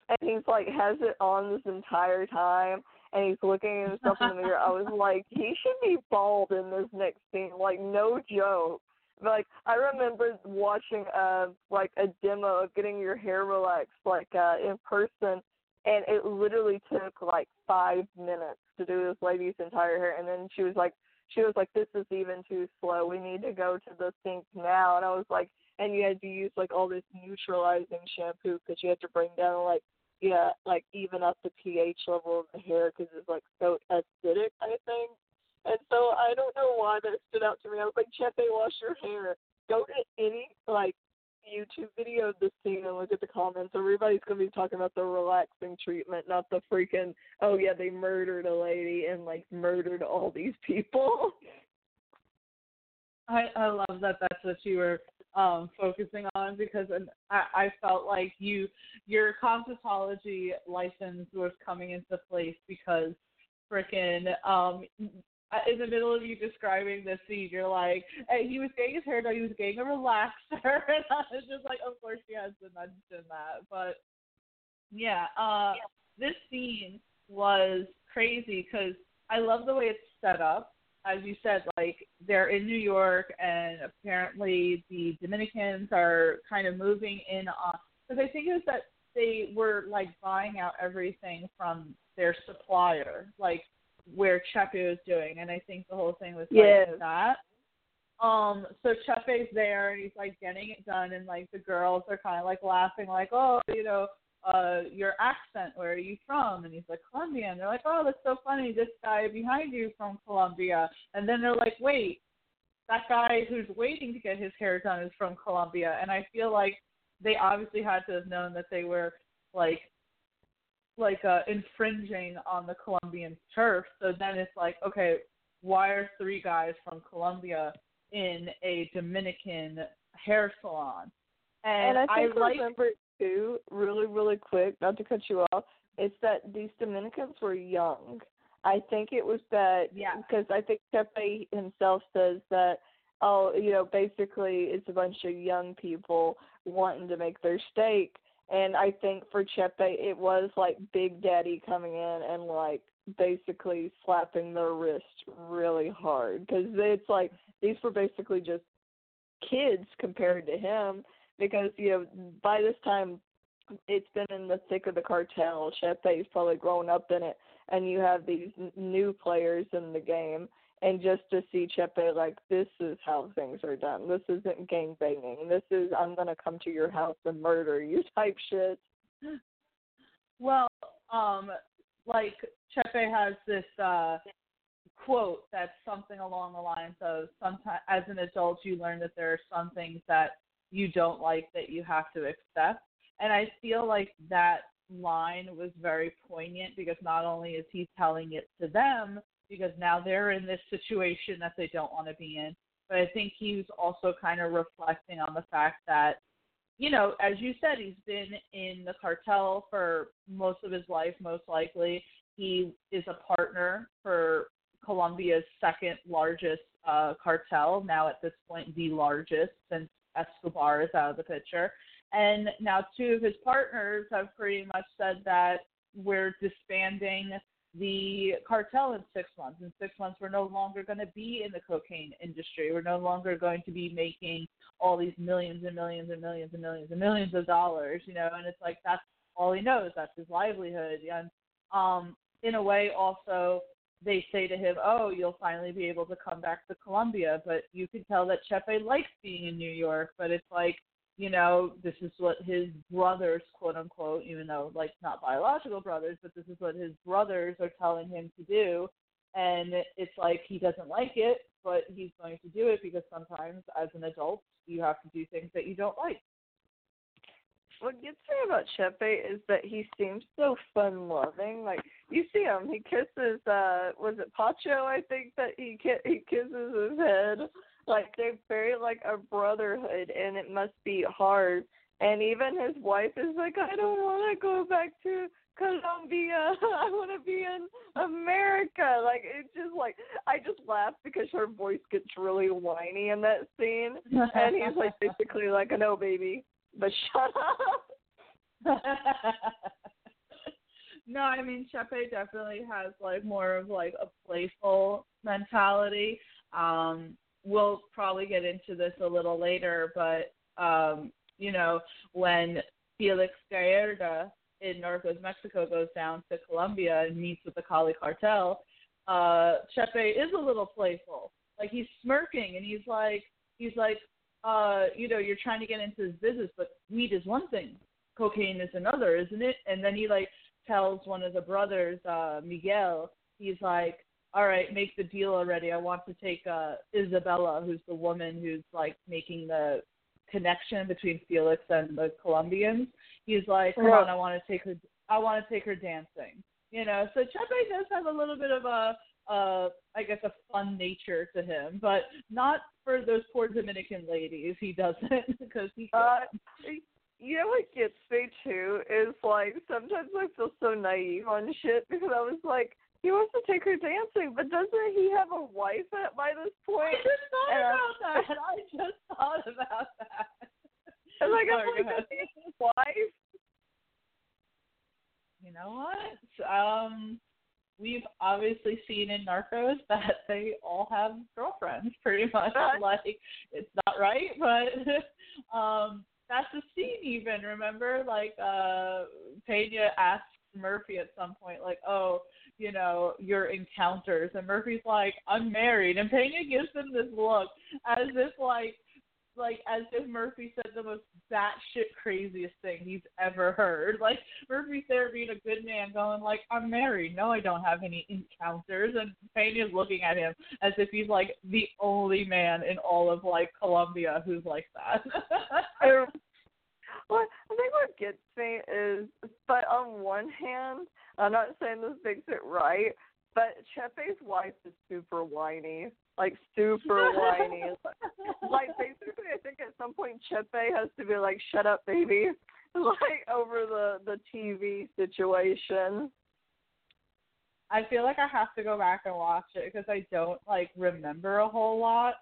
and he's like has it on this entire time and he's looking at himself in the mirror. I was like, he should be bald in this next scene. Like no joke. But, like I remember watching uh like a demo of getting your hair relaxed like uh in person and it literally took like five minutes to do this lady's entire hair and then she was like she was like, This is even too slow. We need to go to the sink now and I was like and you had to use like all this neutralizing shampoo because you had to bring down like yeah, like even up the pH level of the hair because it's like so acidic, I think. And so I don't know why that stood out to me. I was like, Chepe, wash your hair. Go to any like YouTube video of this scene and look at the comments. Everybody's gonna be talking about the relaxing treatment, not the freaking oh yeah, they murdered a lady and like murdered all these people. I I love that that's what you were um, focusing on because I, I felt like you your cosmetology license was coming into place because freaking um in the middle of you describing this scene, you're like, hey, he was getting his hair done, he was getting a relaxer, and I was just like, of course she has to mention that. But yeah, uh, yeah. this scene was crazy because I love the way it's set up as you said, like they're in New York, and apparently the Dominicans are kind of moving in on. Because I think it was that they were like buying out everything from their supplier, like where Chepe was doing, and I think the whole thing was like that. Um, so Chepe's there and he's like getting it done, and like the girls are kind of like laughing, like, oh, you know, uh, your accent, where are you from? And he's like, Colombia. And they're like, oh, that's so funny. This guy behind you from Colombia. And then they're like, wait, that guy who's waiting to get his hair done is from Colombia. And I feel like they obviously had to have known that they were like, like uh, infringing on the Colombian turf. So then it's like, okay, why are three guys from Colombia in a Dominican hair salon? And, and I think I like, remember too, really, really quick, not to cut you off, it's that these Dominicans were young. I think it was that yeah. because I think Chepe himself says that oh, you know, basically it's a bunch of young people wanting to make their stake. And I think for Chepe, it was like Big Daddy coming in and like basically slapping their wrist really hard because it's like these were basically just kids compared to him because you know by this time it's been in the thick of the cartel. Chepe's probably grown up in it, and you have these new players in the game. And just to see Chepe like this is how things are done. This isn't gang banging. This is I'm gonna come to your house and murder you type shit. Well, um, like Chepe has this uh quote that's something along the lines of sometimes as an adult you learn that there are some things that you don't like that you have to accept and I feel like that line was very poignant because not only is he telling it to them because now they're in this situation that they don't want to be in, but I think he's also kind of reflecting on the fact that, you know, as you said, he's been in the cartel for most of his life, most likely. He is a partner for Colombia's second largest uh, cartel, now at this point the largest since Escobar is out of the picture. And now two of his partners have pretty much said that we're disbanding the cartel in six months. In six months, we're no longer going to be in the cocaine industry. We're no longer going to be making all these millions and millions and millions and millions and millions of dollars, you know. And it's like that's all he knows. That's his livelihood. And um, in a way, also they say to him, "Oh, you'll finally be able to come back to Colombia." But you can tell that Chepe likes being in New York. But it's like you know, this is what his brothers, quote unquote, even though like not biological brothers, but this is what his brothers are telling him to do. And it's like he doesn't like it, but he's going to do it because sometimes as an adult you have to do things that you don't like. What gets me about Chepe is that he seems so fun loving. Like you see him, he kisses uh was it Pacho I think that he ki- he kisses his head? Like they're very like a brotherhood and it must be hard. And even his wife is like i don't want to go back to colombia. I want to be in america. Like it's just like i just laugh because her voice gets really whiny in that scene. And he's like basically like no baby but shut up no, I mean Chepe definitely has like more of like a playful mentality. Um, we'll probably get into this a little later, but um, you know, when Felix Gallardo in Narcos Mexico goes down to Colombia and meets with the Cali cartel, uh, Chepe is a little playful. Like he's smirking and he's like he's like, uh, you know, you're trying to get into this business, but weed is one thing, cocaine is another, isn't it? And then he like tells one of the brothers, uh, Miguel, he's like, all right, make the deal already. I want to take uh, Isabella, who's the woman who's like making the connection between Felix and the Colombians. He's like, come on, I want to take her. I want to take her dancing. You know, so Chepe does have a little bit of a, uh, I guess, a fun nature to him, but not for those poor Dominican ladies. He doesn't because he. Uh, you know what gets me too is like sometimes I feel so naive on shit because I was like, he wants to take her dancing, but doesn't he have a wife at by this point? I just thought and, about that. I just thought about that. And like, I'm like, does he have a wife? You know what? Um, we've obviously seen in Narcos that they all have girlfriends, pretty much. like, it's not right, but um, that's the scene. Even remember, like, uh, Pena asks Murphy at some point, like, "Oh, you know, your encounters. And Murphy's like, I'm married. And Pena gives him this look as if like like as if Murphy said the most batshit craziest thing he's ever heard. Like Murphy's there being a good man, going like, "I'm married. No, I don't have any encounters." And Pena's looking at him as if he's like the only man in all of like Colombia who's like that. well, I think what gets me is, but on one hand, I'm not saying this makes it right, but Chepe's wife is super whiny, like super whiny. like basically, I think at some point Chepe has to be like, "Shut up, baby," like over the the TV situation. I feel like I have to go back and watch it because I don't like remember a whole lot.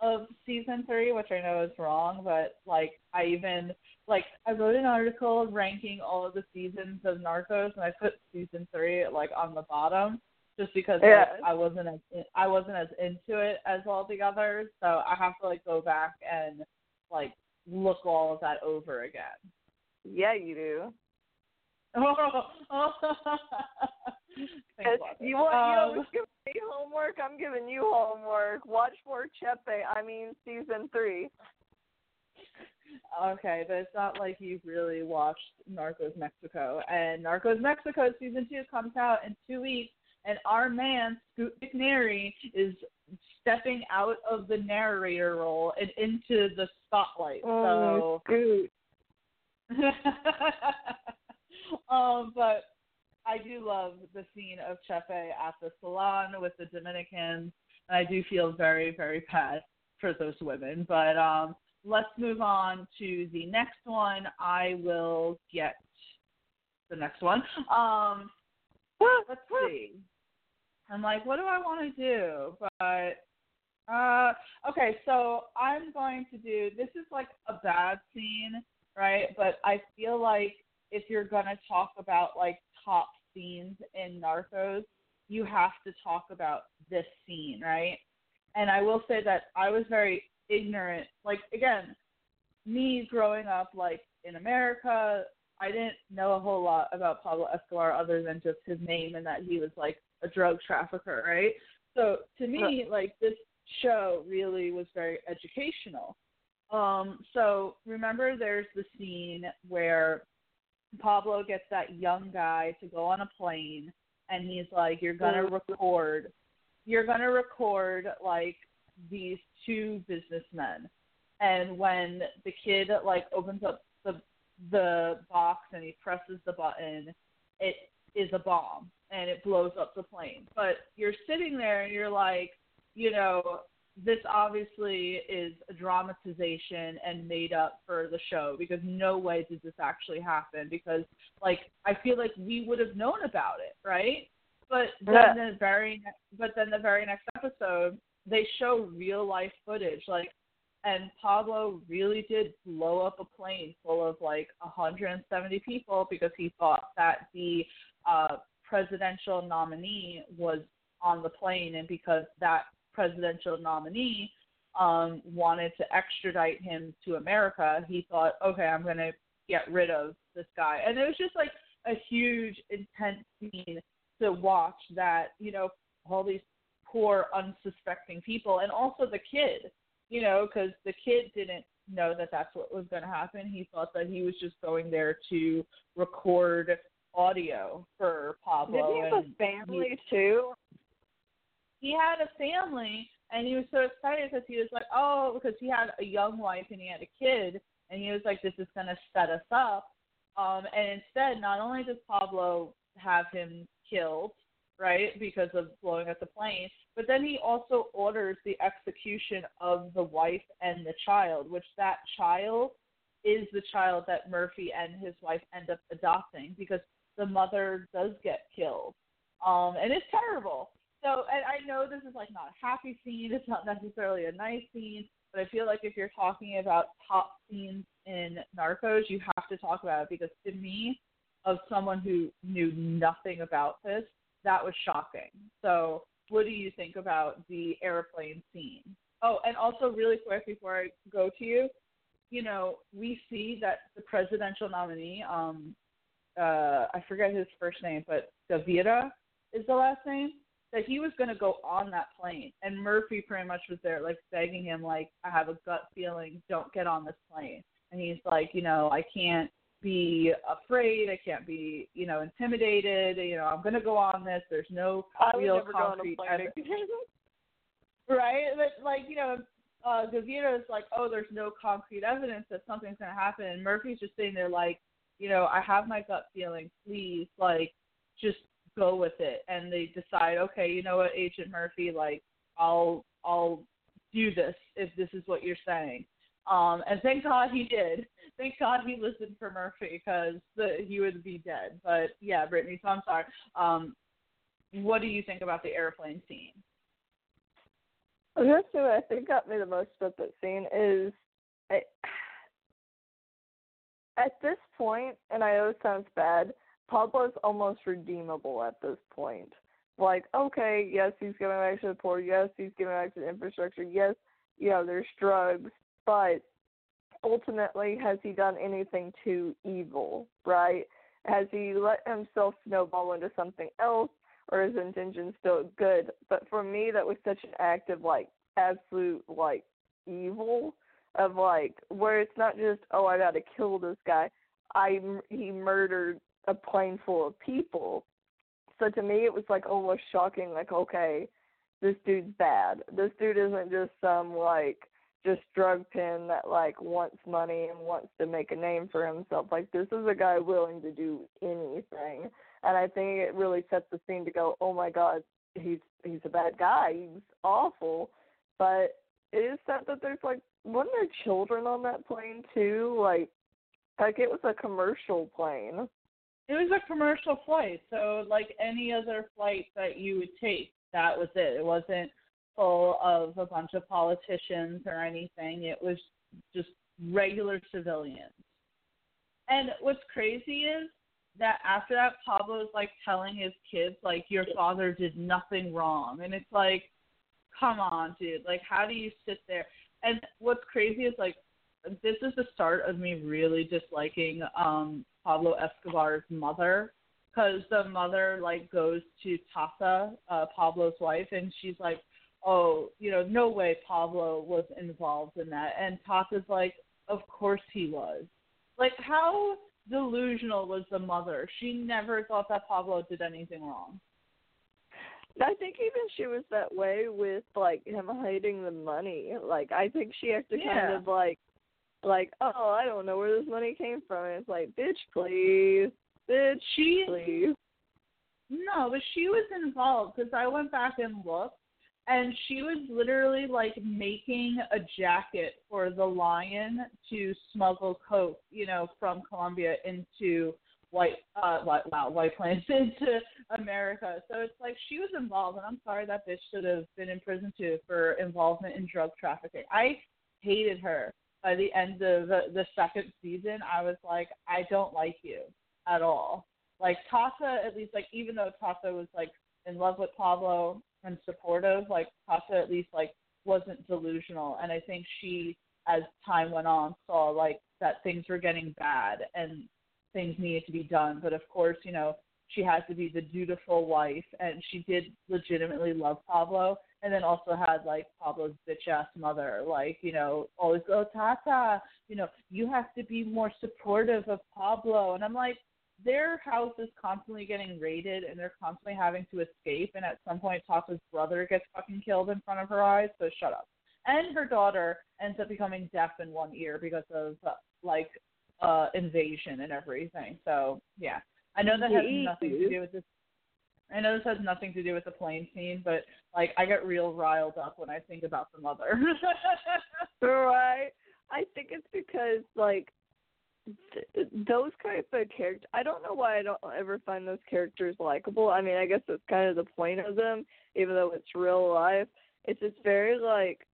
of season three, which I know is wrong, but like I even like I wrote an article ranking all of the seasons of Narcos, and I put season three like on the bottom just because Yeah. like, I wasn't as I wasn't as into it as all the others, so I have to like go back and like look all of that over again. Yeah, you do. You want you Um, always give me homework. I'm giving you homework. Watch for Chepe. I mean, season three. Okay, but it's not like you've really watched Narcos Mexico. And Narcos Mexico season two comes out in two weeks, and our man Scoot McNairy is stepping out of the narrator role and into the spotlight. Oh, Scoot. Um, but I do love the scene of Chepe at the salon with the Dominicans, and I do feel very, very bad for those women. But um, let's move on to the next one. I will get the next one. Um, let's see. I'm like, what do I want to do? But uh, okay, so I'm going to do. This is like a bad scene, right? But I feel like if you're gonna talk about like top scenes in Narcos, you have to talk about this scene, right? And I will say that I was very ignorant. Like again, me growing up like in America, I didn't know a whole lot about Pablo Escobar other than just his name and that he was like a drug trafficker, right? So to me, like this show really was very educational. Um, so remember there's the scene where Pablo gets that young guy to go on a plane and he's like, You're gonna record you're gonna record like these two businessmen and when the kid like opens up the the box and he presses the button, it is a bomb and it blows up the plane. But you're sitting there and you're like, you know, this obviously is a dramatization and made up for the show because no way did this actually happen because like I feel like we would have known about it, right? But then Yeah. the very ne- but then the very next episode they show real life footage like and Pablo really did blow up a plane full of like 170 people because he thought that the uh, presidential nominee was on the plane, and because that presidential nominee um, wanted to extradite him to America, he thought, okay, I'm going to get rid of this guy. And it was just like a huge, intense scene to watch that, you know, all these poor, unsuspecting people, and also the kid you know, because the kid didn't know that that's what was going to happen. He thought that he was just going there to record audio for Pablo. Did he have a family too? He, he had a family, and he was so excited because he was like, oh, because he had a young wife and he had a kid, and he was like, this is going to set us up. Um, and instead, not only does Pablo have him killed, right, because of blowing up the plane, but then he also orders the execution of the wife and the child, which that child is the child that Murphy and his wife end up adopting because the mother does get killed. Um, and it's terrible. So, and I know this is like not a happy scene, it's not necessarily a nice scene, but I feel like if you're talking about top scenes in Narcos, you have to talk about it because to me, of someone who knew nothing about this, that was shocking. So, what do you think about the airplane scene? Oh, and also really quick before I go to you, you know, we see that the presidential nominee, um, uh, I forget his first name, but Gaviria is the last name. That he was going to go on that plane, and Murphy pretty much was there, like begging him, like, "I have a gut feeling, don't get on this plane." And he's like, "You know, I can't be afraid. I can't be, you know, intimidated. You know, I'm going to go on this. There's no I real never go on a concrete evidence." right? But like you know, uh, is like, oh, there's no concrete evidence that something's gonna happen, and Murphy's just sitting there like, you know, I have my gut feeling. Please, like, just go with it. And they decide, okay, you know what, Agent Murphy, like, I'll I'll do this if this is what you're saying. Um, and thank God he did. Thank God he listened for Murphy because he would be dead. But yeah, Brittany. So I'm sorry. Um, what do you think about the airplane scene? The thing that I think got me the most about that scene is, I, at this point, and I know it sounds bad, Pablo's almost redeemable at this point. Like, okay, yes, he's giving back to the poor. Yes, he's giving back to the infrastructure. Yes, you know, there's drugs, but ultimately, has he done anything too evil? Right? Has he let himself snowball into something else, or is his intention still good? But for me, that was such an act of like absolute like evil of like where it's not just oh I got to kill this guy. I he murdered a plane full of people. So to me, it was like almost shocking. Like okay, this dude's bad. This dude isn't just some like just drug pin that like wants money and wants to make a name for himself. Like this is a guy willing to do anything. And I think it really sets the scene to go, Oh my god, he's he's a bad guy, he's awful. But it is sad that there's like wasn't there children on that plane too? Like like it was a commercial plane. It was a commercial flight, so like any other flight that you would take, that was it. It wasn't full of a bunch of politicians or anything. It was just regular civilians. And what's crazy is that after that, Pablo's like telling his kids, like, your father did nothing wrong. And it's like, come on, dude. Like, how do you sit there? And what's crazy is, like, this is the start of me really disliking um Pablo Escobar's mother because the mother like goes to Tata, uh, Pablo's wife, and she's like, oh, you know, no way Pablo was involved in that. And Tata's like, of course he was. Like, how delusional was the mother? She never thought that Pablo did anything wrong. I think even she was that way with like him hiding the money. Like I think she had to yeah. kind of like like, oh, I don't know where this money came from. And it's like, bitch, please, bitch, she, please. No, but she was involved because I went back and looked, and she was literally like making a jacket for the lion to smuggle coke, you know, from Colombia into white uh wow white plains into America. So it's like she was involved and I'm sorry that bitch should have been in prison too for involvement in drug trafficking. I hated her. By the end of the, the second season, I was like, I don't like you at all. Like Tata, at least like even though Tata was like in love with Pablo and supportive. Like Tasha at least like wasn't delusional, and I think she, as time went on, saw like that things were getting bad and things needed to be done. But of course, you know, she had to be the dutiful wife, and she did legitimately love Pablo. And then also had like Pablo's bitch ass mother, like you know, always go Tata, you know, you have to be more supportive of Pablo. And I'm like, their house is constantly getting raided and they're constantly having to escape and at some point Tata's brother gets fucking killed in front of her eyes, so shut up. And her daughter ends up becoming deaf in one ear because of like uh invasion and everything. So yeah. I know that has nothing to do with this I know this has nothing to do with the plane scene, but like I get real riled up when I think about the mother. right. I think it's because like th- those kinds of characters. I don't know why I don't ever find those characters likable. I mean, I guess that's kind of the point of them, even though it's real life. It's just very like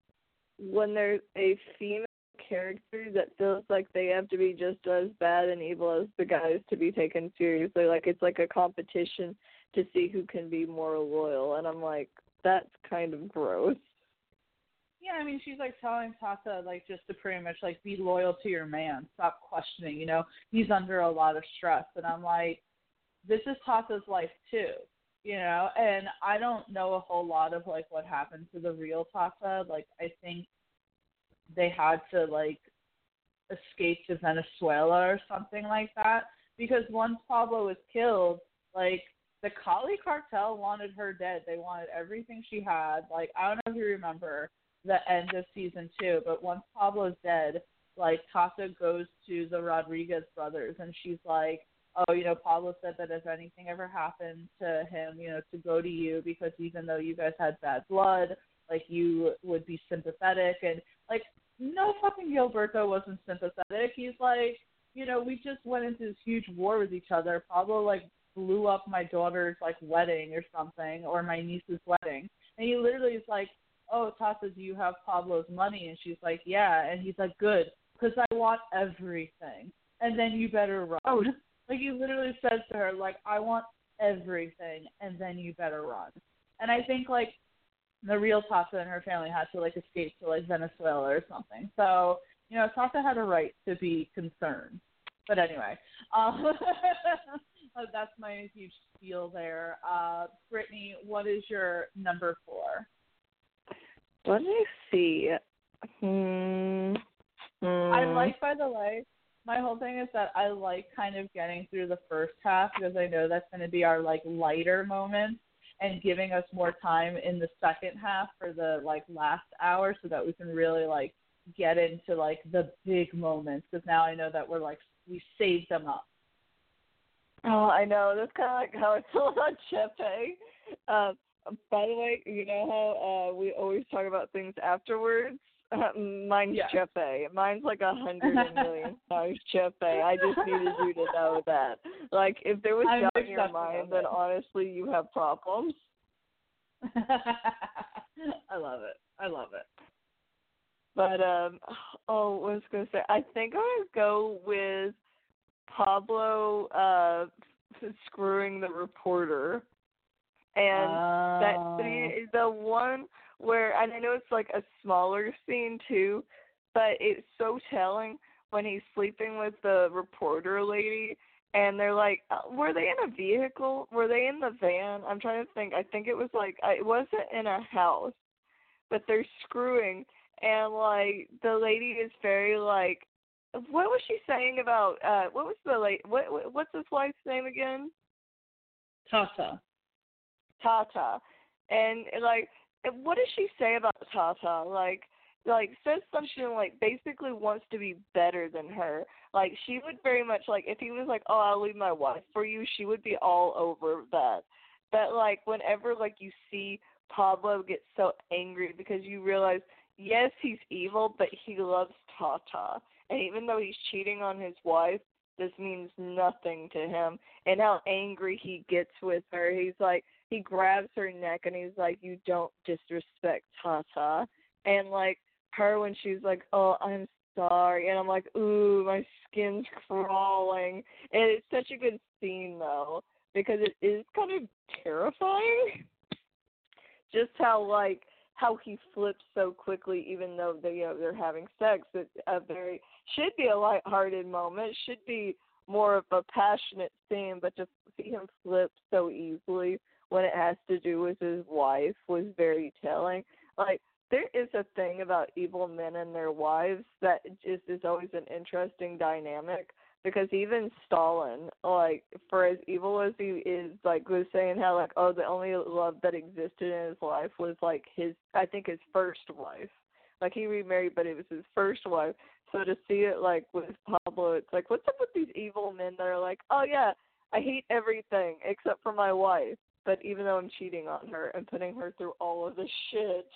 when there's a female character that feels like they have to be just as bad and evil as the guys to be taken seriously. Like it's like a competition to see who can be more loyal, and I'm like, that's kind of gross. Yeah, I mean, she's like telling Tata like just to pretty much like be loyal to your man, stop questioning. You know, he's under a lot of stress, and I'm like, this is Tata's life too. You know, and I don't know a whole lot of like what happened to the real Tata. Like, I think they had to like escape to Venezuela or something like that because once Pablo was killed, like the Cali cartel wanted her dead. They wanted everything she had. Like I don't know if you remember, the end of season two. But once Pablo's dead, like Tata goes to the Rodriguez brothers and she's like, Oh, you know, Pablo said that if anything ever happened to him, you know, to go to you because even though you guys had bad blood, like you would be sympathetic and like no fucking Gilberto wasn't sympathetic. He's like, you know, we just went into this huge war with each other. Pablo like blew up my daughter's like wedding or something or my niece's wedding. And he literally is like, "Oh, Tata, do you have Pablo's money?" And she's like, "Yeah." And he's like, "Good, because I want everything." And then you better run. Oh. Like he literally says to her, like, "I want everything, and then you better run." And I think like the real Tata and her family had to like escape to like Venezuela or something. So you know, Tata had a right to be concerned. But anyway, um, that's my huge spiel there. Uh, Brittany, what is your number four? Let me see. Hmm. I hmm. like, by the way, my whole thing is that I like kind of getting through the first half because I know that's going to be our like lighter moments and giving us more time in the second half for the like last hour so that we can really like get into like the big moments because now I know that we're like we saved them up. Oh, I know. That's kind of like how it's all on Chepe. Um, by the way, you know how uh, we always talk about things afterwards? Mine's Yeah. Mine's like a hundred million times Chepe. I just needed you to know that. Like, if there was I'm doubt in your mind, then it. honestly, you have problems. I love it. I love it. But um, oh, what was I gonna say? I think I'm gonna go with Pablo uh screwing the reporter, and that Oh. scene is the one where, and I know it's like a smaller scene too, but it's so telling when he's sleeping with the reporter lady, and they're like, uh, were they in a vehicle? Were they in the van? I'm trying to think. I think it was like it wasn't in a house, but they're screwing, and like the lady is very like. What was she saying about uh what was the late what what- what's his wife's name again? Tata. Tata, and like, what does she say about Tata? Like, like says something like basically wants to be better than her. Like she would very much like if he was like, oh, I'll leave my wife for you, she would be all over that. But like whenever like you see Pablo get so angry because you realize yes he's evil but he loves Tata and even though he's cheating on his wife this means nothing to him and how angry he gets with her he's like he grabs her neck and he's like you don't disrespect Tata. And like her when she's like oh I'm sorry. And I'm like ooh my skin's crawling. And it's such a good scene though because it is kind of terrifying just how like how he flips so quickly even though they you know they're having sex. It's a very should be a light-hearted moment should be more of a passionate scene but to see him flip so easily when it has to do with his wife was very telling like there is a thing about evil men and their wives that just is always an interesting dynamic because even Stalin, like for as evil as he is, like was saying how like oh the only love that existed in his life was like his I think his first wife. Like he remarried, but it was his first wife. So to see it like with Pablo, it's like what's up with these evil men that are like oh yeah I hate everything except for my wife, but even though I'm cheating on her and putting her through all of this shit.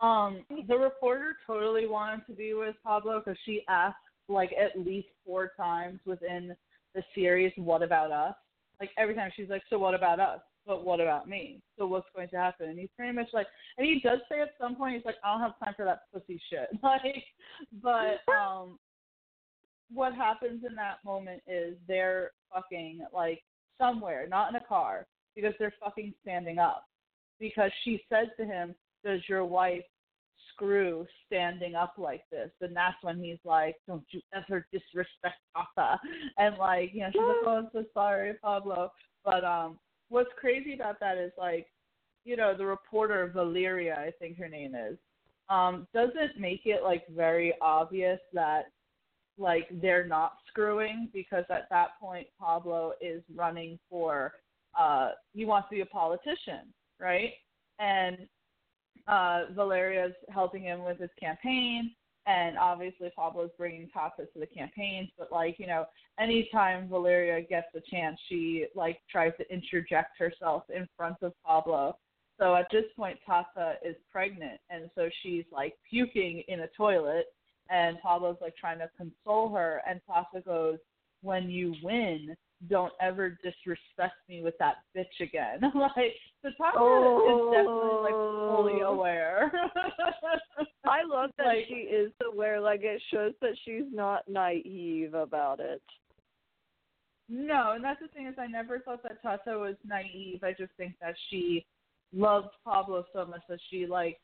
Um, the reporter totally wanted to be with Pablo because she asked like at least four times within the series, "What about us?" Like every time she's like, "So what about us?" But what about me? So what's going to happen? And he's pretty much like, and he does say at some point, he's like, "I don't have time for that pussy shit." Like, but um, what happens in that moment is they're fucking like somewhere, not in a car, because they're fucking standing up. Because she says to him, Does your wife screw standing up like this? And that's when he's like, Don't you ever disrespect Papa and like, you know, she's like, Oh, I'm so sorry, Pablo. But um what's crazy about that is like, you know, the reporter Valeria, I think her name is, um, doesn't make it like very obvious that like they're not screwing because at that point Pablo is running for uh he wants to be a politician, right? And uh Valeria's helping him with his campaign and obviously Pablo's bringing Tata to the campaigns, but like, you know, anytime Valeria gets a chance, she like tries to interject herself in front of Pablo. So at this point Tata is pregnant and so she's like puking in a toilet and Pablo's like trying to console her, and Pasta goes, "When you win, don't ever disrespect me with that bitch again." like so, Pasta oh. is definitely like fully oh. aware. I love that like, she is aware. Like it shows that she's not naive about it. No, and that's the thing is I never thought that Tasha was naive. I just think that she loved Pablo so much that she like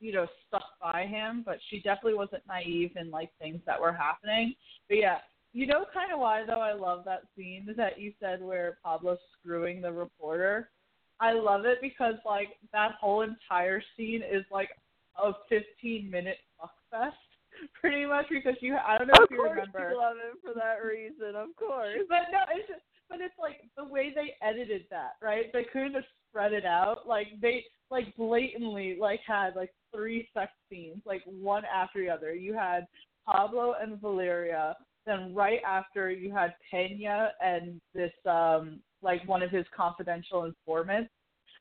you know, stuck by him. But she definitely wasn't naive in like things that were happening. But yeah, you know, kind of why though I love that scene that you said where Pablo's screwing the reporter. I love it because like that whole entire scene is like a 15 minute fuck fest pretty much because you I don't know of if you course remember. you love it for that reason, of course. But no, it's just, but it's like the way they edited that, right? They couldn't have spread it out. Like they like blatantly like had like three sex scenes, like one after the other. You had Pablo and Valeria, then right after you had Pena and this um like one of his confidential informants.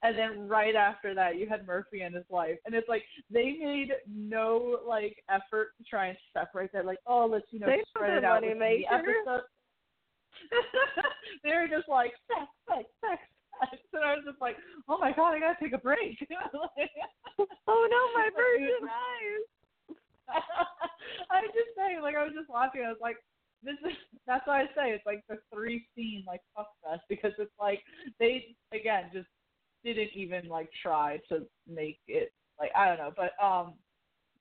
And then right after that, you had Murphy and his wife, and it's like they made no like effort to try and separate that. Like, oh, let's you know They spread it out the episode. they were just like sex, sex, sex. And I was just like, oh my god, I gotta take a break. Oh no, my virgin eyes. I was just saying, like I was just laughing. I was like, this is that's why I say it's like the three scene like fuck fest because it's like they again just didn't even like try to make it like I don't know, but um,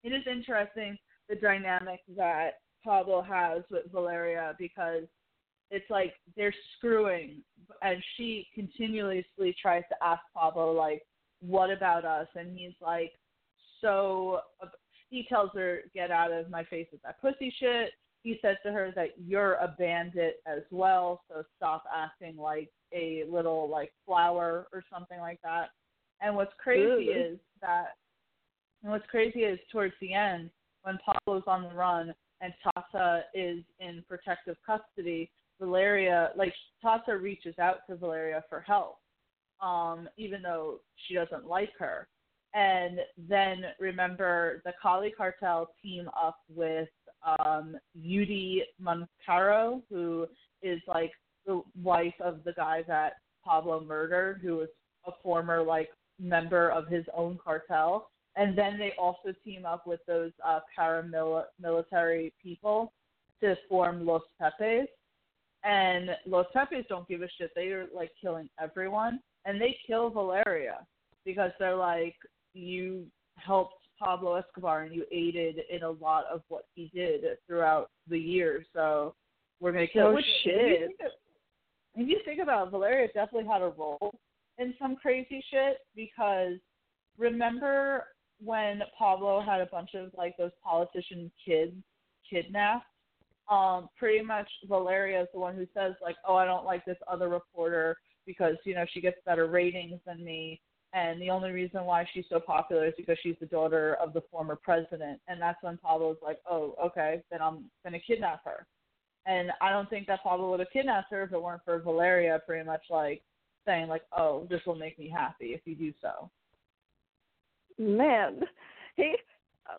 it is interesting the dynamic that Pablo has with Valeria because it's like they're screwing and she continuously tries to ask Pablo like what about us? And he's like so he tells her get out of my face with that pussy shit. He says to her that you're a bandit as well so stop acting like a little like flower or something like that. And what's crazy Ooh. is that and what's crazy is towards the end when Pablo's on the run and Tata is in protective custody, Valeria like Tata reaches out to Valeria for help, um, even though she doesn't like her. And then remember the Cali cartel team up with um Judy Moncada, who is like the wife of the guy that Pablo murdered, who was a former like member of his own cartel and then they also team up with those uh, paramilitary people to form Los Pepes. And Los Pepes don't give a shit. They are like killing everyone, and they kill Valeria because they're like, you helped Pablo Escobar and you aided in a lot of what he did throughout the year, So we're gonna kill. Oh, Which, shit. If you, think of, if you think about it, Valeria definitely had a role in some crazy shit because remember when Pablo had a bunch of like those politician kids kidnapped, um, pretty much Valeria is the one who says like, "Oh, I don't like this other reporter because you know she gets better ratings than me, and the only reason why she's so popular is because she's the daughter of the former president." And that's when Pablo's like, "Oh, okay, then I'm gonna kidnap her." And I don't think that Pablo would have kidnapped her if it weren't for Valeria, pretty much like saying like, "Oh, this will make me happy if you do so." Man, he.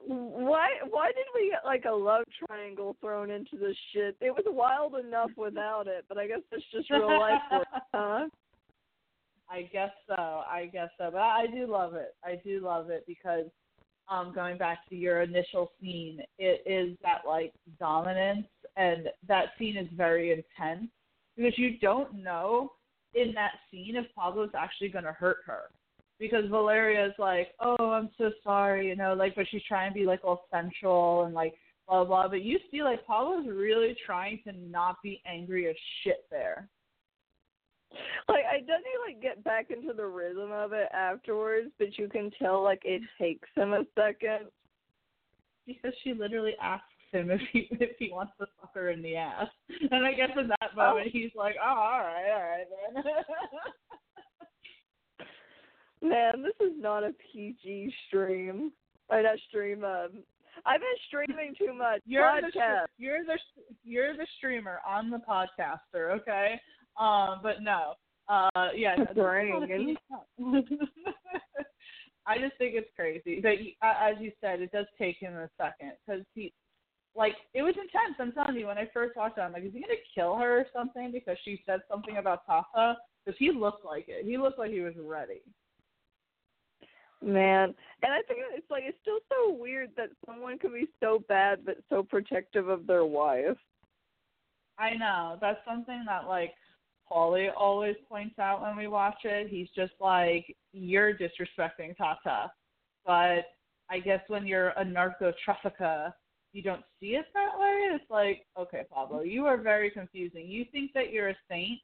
Why? Why did we get like a love triangle thrown into this shit? It was wild enough without it, but I guess it's just real life, us, huh? I guess so. I guess so. But I do love it. I do love it because um going back to your initial scene, it is that like dominance and that scene is very intense because you don't know in that scene if Pablo's actually gonna hurt her. Because Valeria's like, Oh, I'm so sorry, you know, like but she's trying to be like all sensual and like blah blah but you see like Pablo's really trying to not be angry as shit there. Like, I doesn't like get back into the rhythm of it afterwards, but you can tell like it takes him a second. because she literally asks him if he if he wants to fuck her in the ass, and I guess in that oh. moment Oh. he's like, "Oh, all right, all right then." Man, this is not a PG stream. I not stream. Um, I've been streaming too much. you're the Podcast. str- you're the you're the streamer. I'm the podcaster. Okay, um, but no, uh, yeah, no, this is not a Bragging. PG I just think it's crazy. But as you said, it does take him a second because he, like, it was intense. I'm telling you, when I first watched it, I'm like, is he gonna kill her or something because she said something about Tata? Because he looked like it. He looked like he was ready. Man, and I think it's like it's still so weird that someone can be so bad but so protective of their wife. I know. That's something that like Paulie always points out when we watch it. He's just like, You're disrespecting Tata. But I guess when you're a narco trafficker, you don't see it that way. It's like, okay, Pablo, you are very confusing. You think that you're a saint,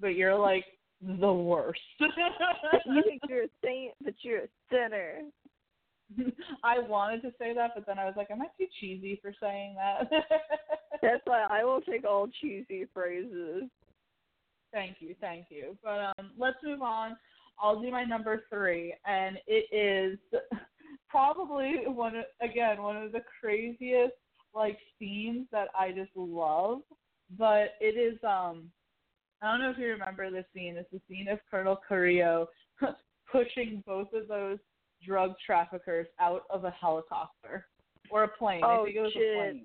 but you're like the worst. you think you're a saint, but you're a sinner. I wanted to say that, but then I was like, am I too cheesy for saying that? That's why I will take all cheesy phrases. Thank you, thank you. But um, let's move on. I'll do my number three, and it is probably one of, again one of the craziest like scenes that I just love. But it is um I don't know if you remember this scene. It's the scene of Colonel Carrillo pushing both of those drug traffickers out of a helicopter or a plane. Oh, I think it was shit. a plane.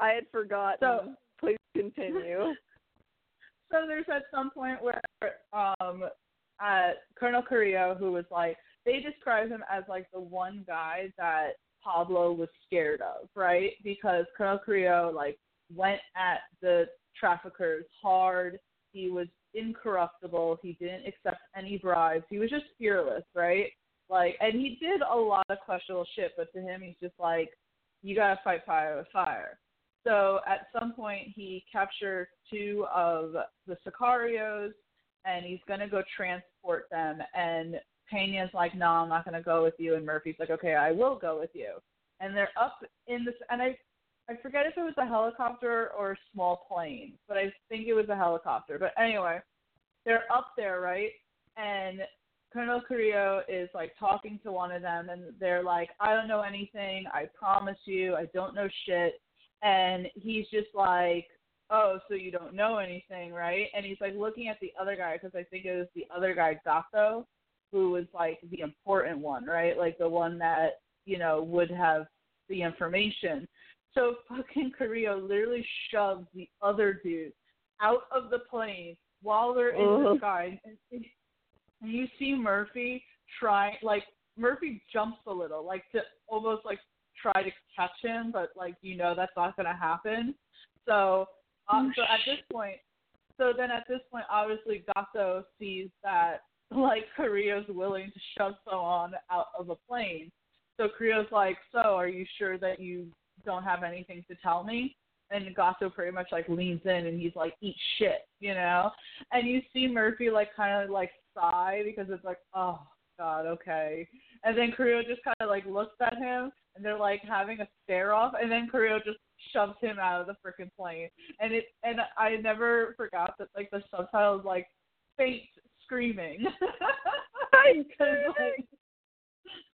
I had forgotten. So- Please continue. so there's at some point where um uh Colonel Carrillo who was like they describe him as like the one guy that Pablo was scared of, right? Because Colonel Carrillo like went at the traffickers hard. He was incorruptible. He didn't accept any bribes. He was just fearless, right? Like, and he did a lot of questionable shit, but to him, he's just like, you gotta fight fire with fire. So at some point, he captures two of the Sicarios, and he's gonna go transport them. And Pena's like, no, I'm not gonna go with you. And Murphy's like, okay, I will go with you. And they're up in this, and I, I forget if it was a helicopter or a small plane, but I think it was a helicopter. But anyway, they're up there, right? And Colonel Carrillo is like talking to one of them, and they're like, I don't know anything. I promise you, I don't know shit. And he's just like, Oh, so you don't know anything, right? And he's like looking at the other guy because I think it was the other guy, Gato, who was like the important one, right? Like the one that you know would have the information. So fucking Carrillo literally shoves the other dude out of the plane while they're in the sky. And, and you see Murphy try, like Murphy jumps a little, like to almost like try to catch him, but like you know that's not gonna happen. So, um, so at this point, so then at this point, obviously Gato sees that like Carrillo's willing to shove someone out of a plane. So Carrillo's like, so are you sure that you don't have anything to tell me? And Gato pretty much like leans in and he's like, eat shit, you know? And you see Murphy like kind of like sigh because it's like, oh God, okay. And then Carrillo just kind of like looks at him and they're like having a stare off and then Carrillo just shoves him out of the freaking plane. And it and I never forgot that like the subtitle is like faint screaming. because like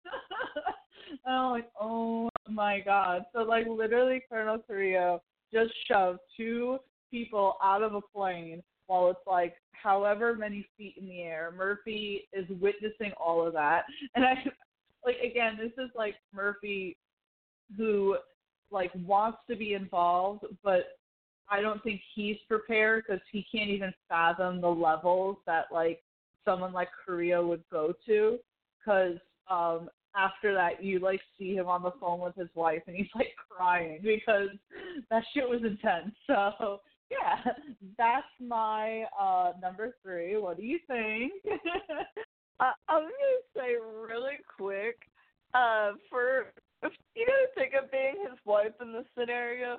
and I'm like, oh my god. So like literally Colonel Carrillo just shoved two people out of a plane while it's like however many feet in the air. Murphy is witnessing all of that. And I like again, this is like Murphy who like wants to be involved, but I don't think he's prepared because he can't even fathom the levels that like someone like Korea would go to. Because um, after that, you like see him on the phone with his wife, and he's like crying because that shit was intense. So yeah, that's my uh, number three. What do you think? I, I'm gonna say really quick, uh, for if you gotta think of being his wife in this scenario.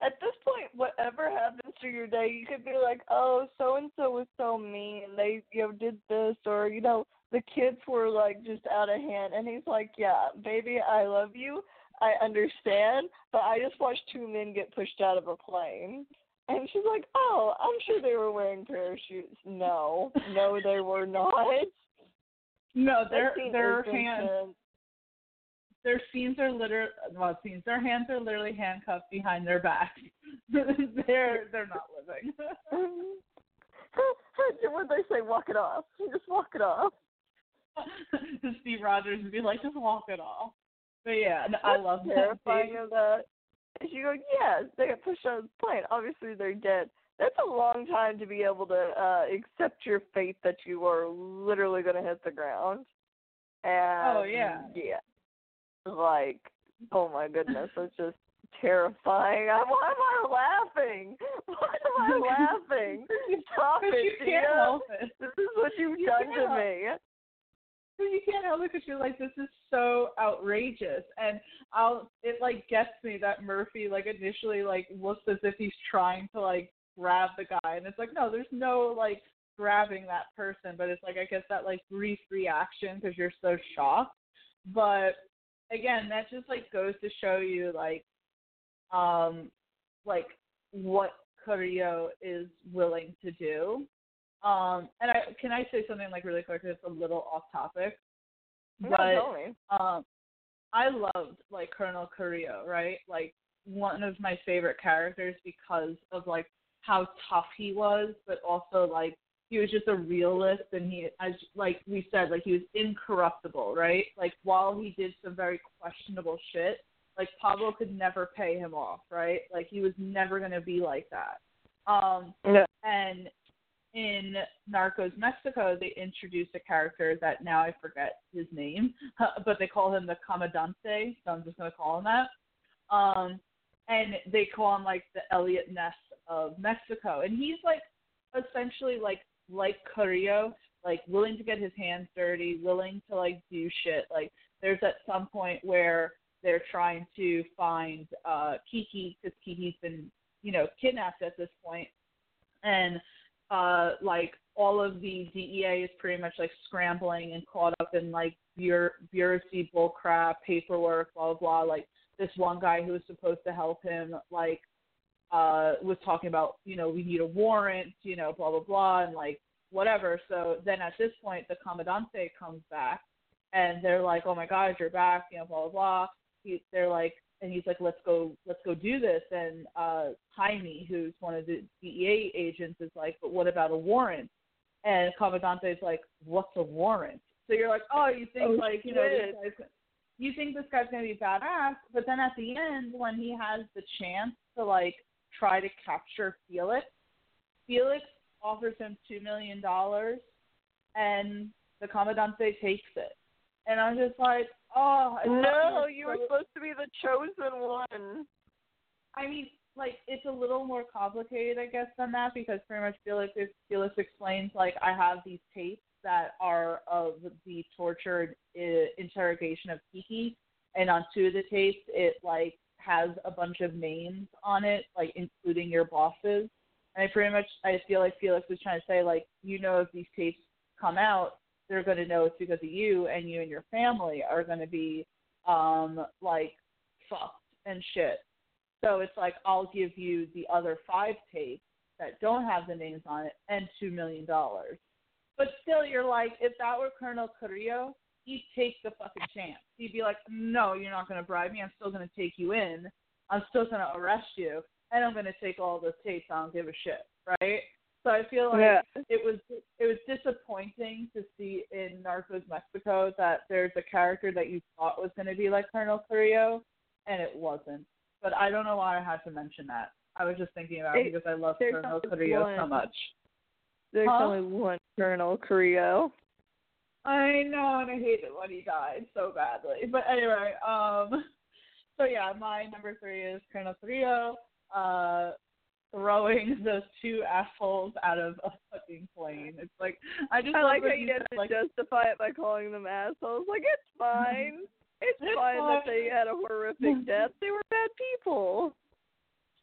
At this point, whatever happens to your day, you could be like, "Oh, so and so was so mean. They, you know, did this, or you know, the kids were like just out of hand." And he's like, "Yeah, baby, I love you. I understand, but I just watched two men get pushed out of a plane." And she's like, "Oh, I'm sure they were wearing parachutes." No, no, they were not. no, their their hands their scenes are literally well scenes their hands are literally handcuffed behind their back. they're they're not living. what they say? Walk it off. Just walk it off. Steve Rogers would be like, just walk it off. But yeah, no, I love that. terrifying scene. of that. Is you go, yeah, they got pushed out of the plane. Obviously, they're dead. That's a long time to be able to uh accept your fate that you are literally going to hit the ground. And Oh, yeah. yeah, like oh my goodness, it's just terrifying. I, why am I laughing? Why am I laughing? Stop you it, can't Tia. help it. This is what you've You done to me. But you can't help it because you're like, this is so outrageous, and I'll it like gets me that Murphy like initially like looks as if he's trying to like grab the guy, and it's like, no, there's no like grabbing that person, but it's like I guess that like brief reaction because you're so shocked. But again, that just like goes to show you like, um, like what Carrillo is willing to do. Um, and I can I say something like really quick? It's a little off topic, No, but um, I loved like Colonel Carrillo, right? Like one of my favorite characters because of like how tough he was, but also like he was just a realist and he as like we said, like he was incorruptible, right? Like while he did some very questionable shit, like Pablo could never pay him off, right? Like he was never gonna be like that. Um No. and in Narcos Mexico, they introduced a character that now I forget his name, but they call him the Comandante, so I'm just going to call him that. Um, and they call him like the Eliot Ness of Mexico, and he's like essentially like like Carrillo, like willing to get his hands dirty, willing to like do shit. Like there's at some point where they're trying to find uh Kiki because Kiki's been you know kidnapped at this point, and uh like all of the DEA is pretty much like scrambling and caught up in like bureau- bureaucracy bullcrap, paperwork, blah blah blah. Like this one guy who was supposed to help him, like uh was talking about, you know, we need a warrant, you know, blah blah blah, and like whatever. So then at this point, the commandante comes back, and they're like, "Oh my God, you're back," you know, blah blah blah. He, they're like, and he's like, "Let's go, let's go do this." And uh Jaime, who's one of the DEA agents, is like, "But what about a warrant?" And Commandante is like, "What's a warrant?" So you're like, "Oh, you think Oh, like you know this guy's, you think this guy's gonna be badass?" But then at the end, when he has the chance to like try to capture Felix, Felix offers him two million dollars, and the Commandante takes it. And I'm just like, oh, No, you were supposed to be the chosen one. I mean, like it's a little more complicated, I guess, than that because pretty much Felix Felix explains like I have these tapes that are of the tortured uh, interrogation of Kiki, and on two of the tapes it like has a bunch of names on it, like including your bosses. And I pretty much I feel like Felix was trying to say like you know if these tapes come out, they're going to know it's because of you, and you and your family are going to be um like fucked and shit. So it's like I'll give you the other five tapes that don't have the names on it and two million dollars. But still, you're like, if that were Colonel Carrillo, he'd take the fucking chance. He'd be like, no, you're not going to bribe me. I'm still going to take you in. I'm still going to arrest you, and I'm going to take all those tapes. I don't give a shit, right? So I feel like Yeah. it was it was disappointing to see in Narcos Mexico that there's a character that you thought was going to be like Colonel Carrillo, and it wasn't. But I don't know why I had to mention that. I was just thinking about it It- because I love Colonel Carrillo so much. There's Huh? only one Colonel Carrillo. I know, and I hate it when he died so badly. But anyway, um, so yeah, my number three is Colonel Carrillo, uh, throwing those two assholes out of a fucking plane. It's like I just I like how you have to like, justify it by calling them assholes. Like it's fine. It's, It's fine that they had a horrific death. They were bad people.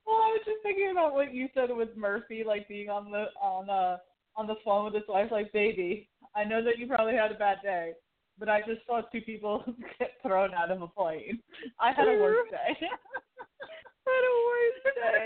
Well, I was just thinking about what you said with Murphy, like being on the on uh on the phone with his wife, like, baby, I know that you probably had a bad day, but I just saw two people get thrown out of a plane. I had a worse day. What a worst day.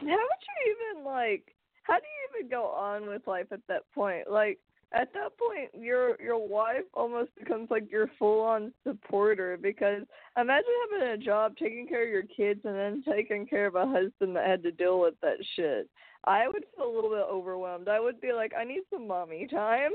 How would you even like? How do you even go on with life at that point? Like at that point, your your wife almost becomes like your full on supporter because imagine having a job, taking care of your kids, and then taking care of a husband that had to deal with that shit. I would feel a little bit overwhelmed. I would be like, I need some mommy time.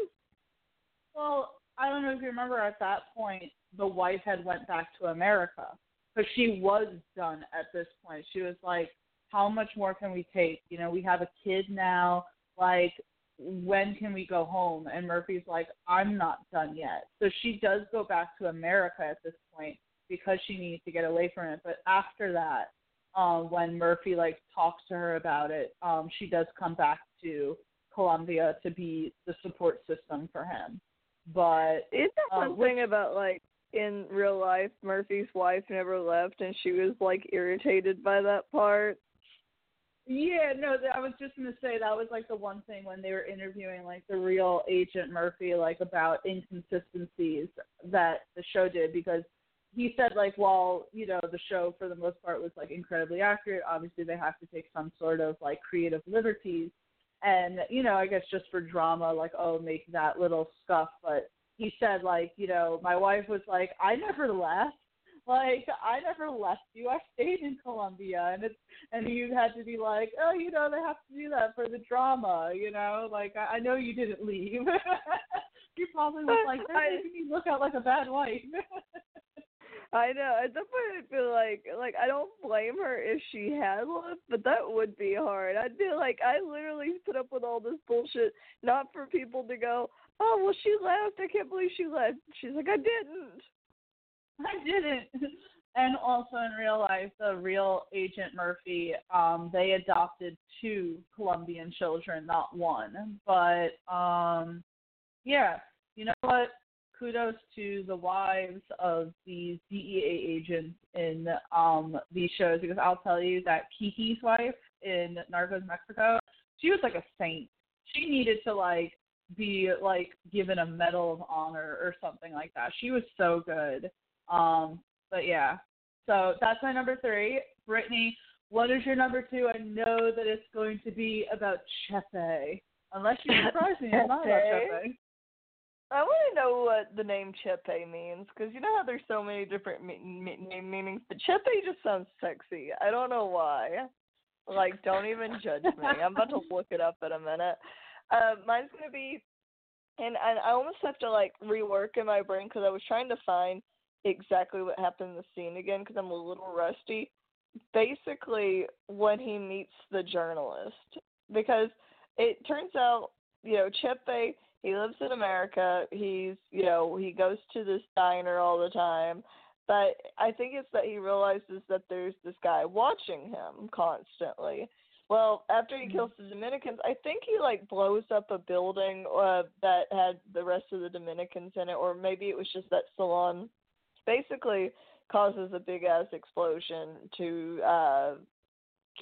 well, I don't know if you remember at that point, the wife had went back to America because she was done at this point. She was like, "How much more can we take? You know, we have a kid now. Like, when can we go home? And Murphy's like, I'm not done yet. So she does go back to America at this point because she needs to get away from it. But after that, um, when Murphy like talks to her about it, um, she does come back to Colombia to be the support system for him. But Isn't that uh, something about like in real life Murphy's wife never left and she was like irritated by that part? Yeah, no, I was just gonna say that was like the one thing when they were interviewing like the real Agent Murphy, like about inconsistencies that the show did because he said like while you know the show for the most part was like incredibly accurate, obviously they have to take some sort of like creative liberties, and you know I guess just for drama, like oh make that little scuff, but he said like you know my wife was like I never left. Like I never left you. I stayed in Colombia, and it's and you had to be like, oh, you know, they have to do that for the drama, you know. Like I, I know you didn't leave. you probably was like, they're making me look out like a bad wife. I know. At that point, I feel like like I don't blame her if she had left, but that would be hard. I'd be like, I literally put up with all this bullshit, not for people to go, oh well, she left. I can't believe she left. She's like, I didn't. I didn't. And also in real life, the real Agent Murphy, um, they adopted two Colombian children, not one. But um, yeah, you know what? Kudos to the wives of these DEA agents in um, these shows because I'll tell you that Kiki's wife in Narcos Mexico, she was like a saint. She needed to like be like given a medal of honor or something like that. She was so good. Um, but yeah, so that's my number three. Brittany, what is your number two? I know that it's going to be about Chepe. Unless you surprise me, it's not about Chepe? I want to know what the name Chepe means because you know how there's so many different me- me- name meanings, but Chepe just sounds sexy. I don't know why. Like, don't even judge me. I'm about to look it up in a minute. Uh, mine's gonna be, and, and I almost have to like rework in my brain because I was trying to find exactly what happened in the scene again because I'm a little rusty. Basically, when he meets the journalist, because it turns out, you know, Chepe he lives in America. He's, you know, he goes to this diner all the time. But I think it's that he realizes that there's this guy watching him constantly. Well, after he kills the Dominicans, I think he like blows up a building uh, that had the rest of the Dominicans in it, or maybe it was just that salon. Basically, causes a big ass explosion to uh,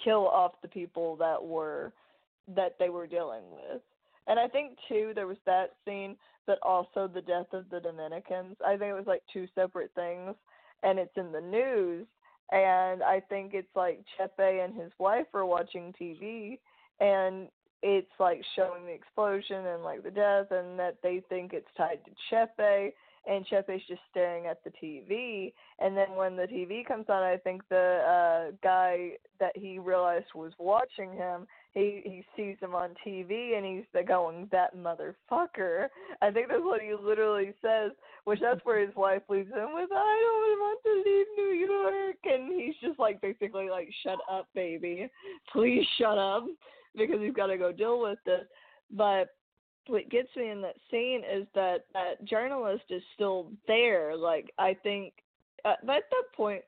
kill off the people that were that they were dealing with. And I think too there was that scene, but also the death of the Dominicans. I think it was like two separate things, and it's in the news. And I think it's like Chepe and his wife are watching TV, and it's like showing the explosion and like the death, and that they think it's tied to Chepe. And Chepe's just staring at the TV, and then when the TV comes on, I think the uh guy that he realized was watching him he he sees him on TV and he's going that motherfucker. I think that's what he literally says, which that's where his wife leaves him with I don't want to leave New York and he's just like basically like shut up baby. Please shut up because he's got to go deal with this. But what gets me in that scene is that that journalist is still there. Like I think uh, at that point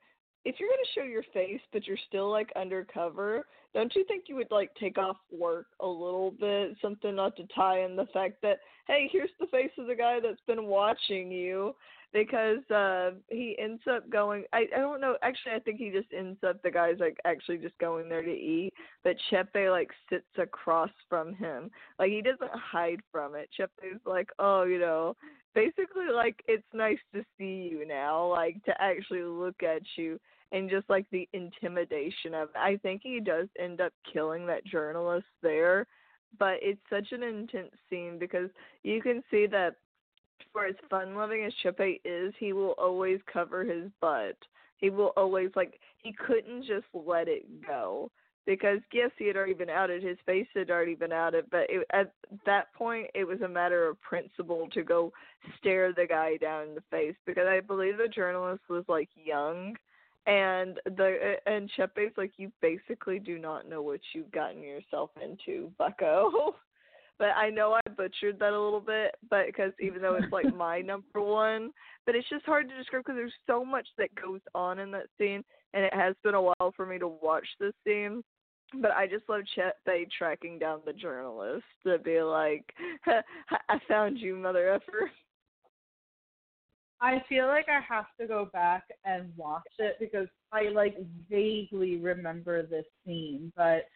if you're going to show your face but you're still like undercover, don't you think you would like take off work a little bit, something not to tie in the fact that hey, here's the face of the guy that's been watching you because uh he ends up going I I don't know, actually I think he just ends up the guy's like actually just going there to eat, but Chepe like sits across from him. Like he doesn't hide from it. Chepe's like, "Oh, you know, basically like it's nice to see you now like to actually look at you and just like the intimidation of it. I think he does end up killing that journalist there, but it's such an intense scene because you can see that for as fun loving as Chepe is, he will always cover his butt. He will always like he couldn't just let it go because yes, he had already been outed. His face had already been outed, but it, at that point, it was a matter of principle to go stare the guy down in the face because I believe the journalist was like young, and the and Chepe's like, you basically do not know what you've gotten yourself into, Bucko. but I know I butchered that a little bit. But because even though it's like my number one, but it's just hard to describe because there's so much that goes on in that scene, and it has been a while for me to watch this scene. But I just love Chepe tracking down the journalist to be like, "I found you, mother effer." I feel like I have to go back and watch it because I like vaguely remember this scene. But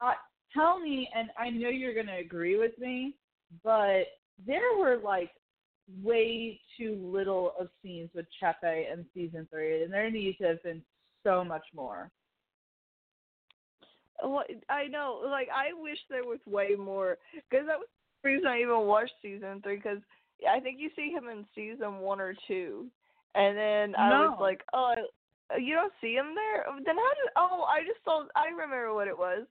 uh, tell me, and I know you're gonna agree with me, but there were like way too little of scenes with Chepe in season three, and there needs to have been so much more. Well, I know, like I wish there was way more because that was the reason I even watched season three because I think you see him in season one or two, and then I No. was like, oh, you don't see him there. Then how did? Oh, I just saw. I remember what it was.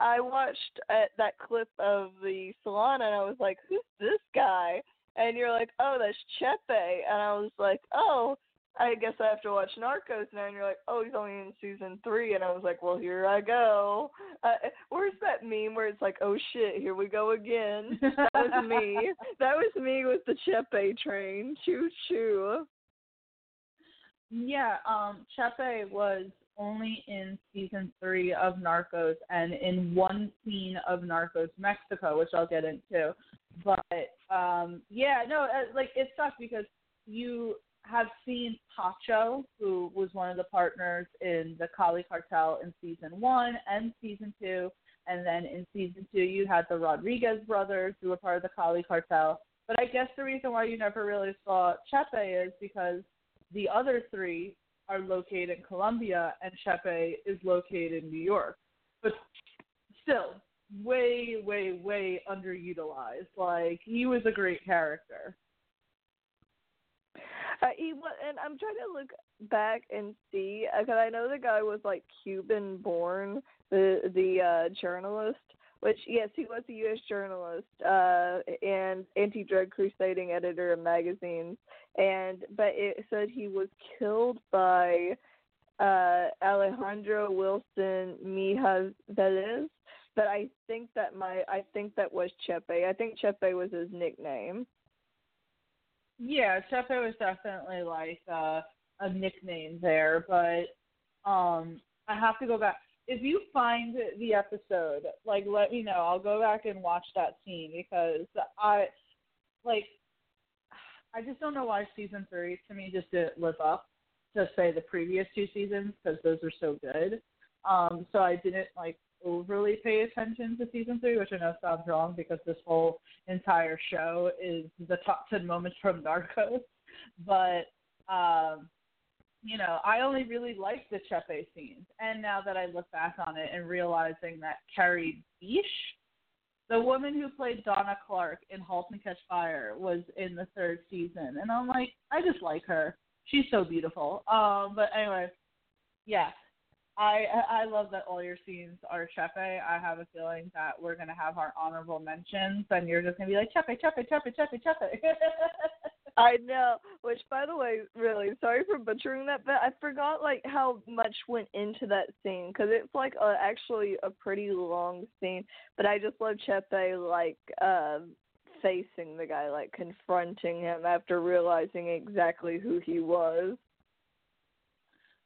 I watched uh, that clip of the salon, and I was like, who's this guy? And you're like, oh, that's Chepe, and I was like, oh. I guess I have to watch Narcos now, and you're like, oh, he's only in season three, and I was like, well, here I go. Uh, where's that meme where it's like, oh shit, here we go again? That was me. That was me with the Chepe train. Choo choo. Yeah, um, Chepe was only in season three of Narcos and in one scene of Narcos Mexico, which I'll get into. But um, yeah, no, uh, like it sucks because you have seen Pacho, who was one of the partners in the Cali Cartel in season one and season two, and then in season two you had the Rodriguez brothers who were part of the Cali Cartel. But I guess the reason why you never really saw Chepe is because the other three are located in Colombia and Chepe is located in New York. But still, way, way, way underutilized. Like he was a great character. Uh, he was, and I'm trying to look back and see because I know the guy was like Cuban born, the the uh, journalist. Which yes, he was a U.S. journalist uh, and anti-drug crusading editor of magazines. And but it said he was killed by uh, Alejandro Wilson Mejía Velez. But I think that my I think that was Chepe. I think Chepe was his nickname. Yeah, Chepe was definitely like uh, a nickname there, but um I have to go back. If you find the episode, like let me know. I'll go back and watch that scene because I like I just don't know why season three to me just didn't live up to say the previous two seasons because those were so good. Um, so I didn't like overly pay attention to season three, which I know sounds wrong because this whole entire show is the top ten moments from Narcos. But um, you know, I only really liked the Chepe scenes, and now that I look back on it and realizing that Kerry Bishé, the woman who played Donna Clark in *Halt and Catch Fire*, was in the third season, and I'm like, I just like her. She's so beautiful. Um, but anyway, yeah, I I love that all your scenes are Chepe. I have a feeling that we're gonna have our honorable mentions, and you're just gonna be like Chepe, Chepe, Chepe, Chepe, Chepe. I know. Which, by the way, really sorry for butchering that, but I forgot like how much went into that scene because it's like a, actually a pretty long scene. But I just love Chepe like um facing the guy, like confronting him after realizing exactly who he was.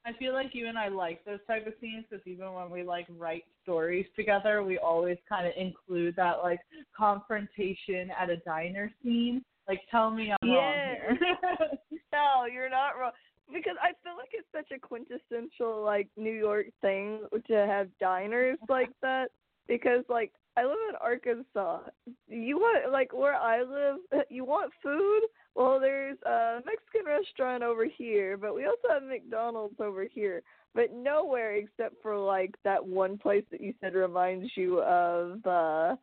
I feel like you and I like those type of scenes because even when we like write stories together, we always kind of include that like confrontation at a diner scene. Like, tell me I'm wrong Yeah. here. No, you're not wrong. Because I feel like it's such a quintessential like New York thing to have diners uh-huh. like that. Because like I live in Arkansas. You want like where I live, you want food? Well, there's a Mexican restaurant over here, but we also have McDonald's over here. But nowhere except for like that one place that you said reminds you of uh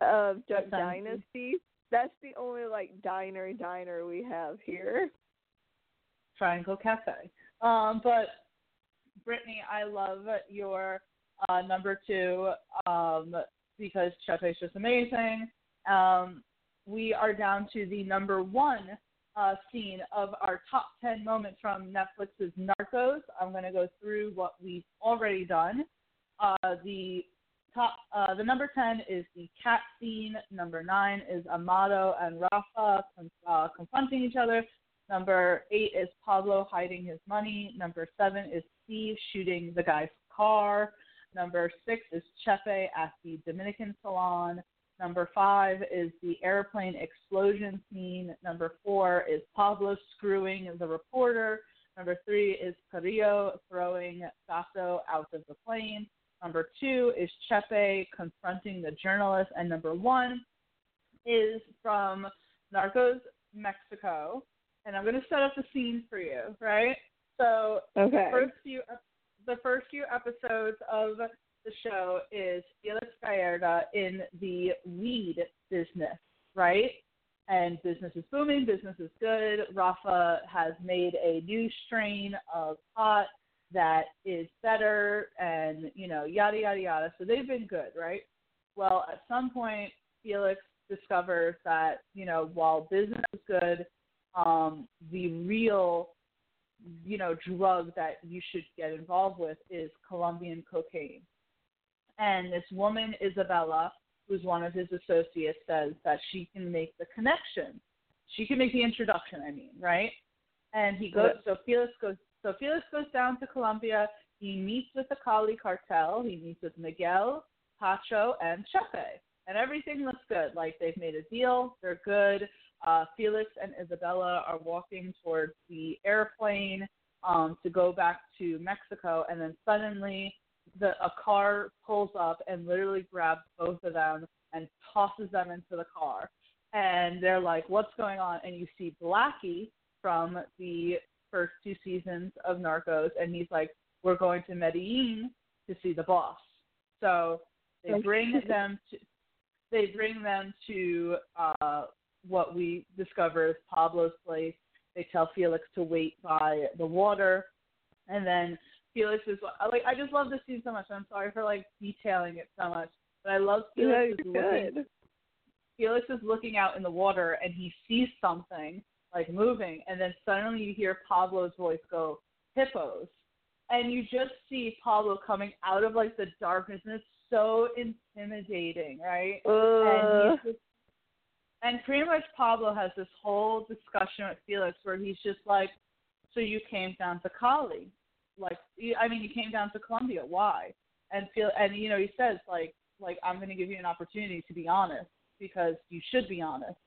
of Duck Dynasty. That's the only like diner diner we have here. Triangle Cafe. Um, but Brittany, I love your uh, number two um, because Chepe is just amazing. Um, we are down to the number one uh, scene of our top 10 moments from Netflix's Narcos. I'm going to go through what we've already done. Uh, the top uh, the number ten is the cat scene. Number nine is Amado and Rafa uh, confronting each other. Number eight is Pablo hiding his money. Number seven is Steve shooting the guy's car. Number six is Chepe at the Dominican salon. Number five is the airplane explosion scene. Number four is Pablo screwing the reporter. Number three is Carrillo throwing Sasso out of the plane. Number two is Chepe confronting the journalist. And number one is from Narcos Mexico. And I'm going to set up the scene for you, right? So okay. the first few the first few episodes of the show is Felix Gallardo in the weed business, right? And business is booming, business is good. Rafa has made a new strain of pot that is better and, you know, yada, yada, yada. So they've been good, right? Well, at some point, Felix discovers that, you know, while business is good, um, the real you know drug that you should get involved with is Colombian cocaine. And this woman Isabella, who's one of his associates, says that she can make the connection. She can make the introduction. I mean, right? And he goes. So Felix goes. So Felix goes down to Colombia. He meets with the Cali cartel. He meets with Miguel, Pacho, and Chepe, and everything looks good. Like they've made a deal. They're good. Uh, Felix and Isabella are walking towards the airplane um, to go back to Mexico, and then suddenly the a car pulls up and literally grabs both of them and tosses them into the car. And they're like, "What's going on?" And you see Blackie from the first two seasons of Narcos, and he's like, "We're going to Medellin to see the boss." So they bring them to they bring them to uh, what we discover is Pablo's place. They tell Felix to wait by the water, and then Felix is like, I just love this scene so much. I'm sorry for like detailing it so much, but I love Felix is looking. Felix is looking out in the water and he sees something like moving, and then suddenly you hear Pablo's voice go, "Hippos," and you just see Pablo coming out of like the darkness, and it's so intimidating, right? Uh. And he's just and pretty much Pablo has this whole discussion with Felix where he's just like, "So you came down to Cali, like I mean, you came down to Colombia. Why?" And feel and you know he says like like I'm going to give you an opportunity to be honest because you should be honest.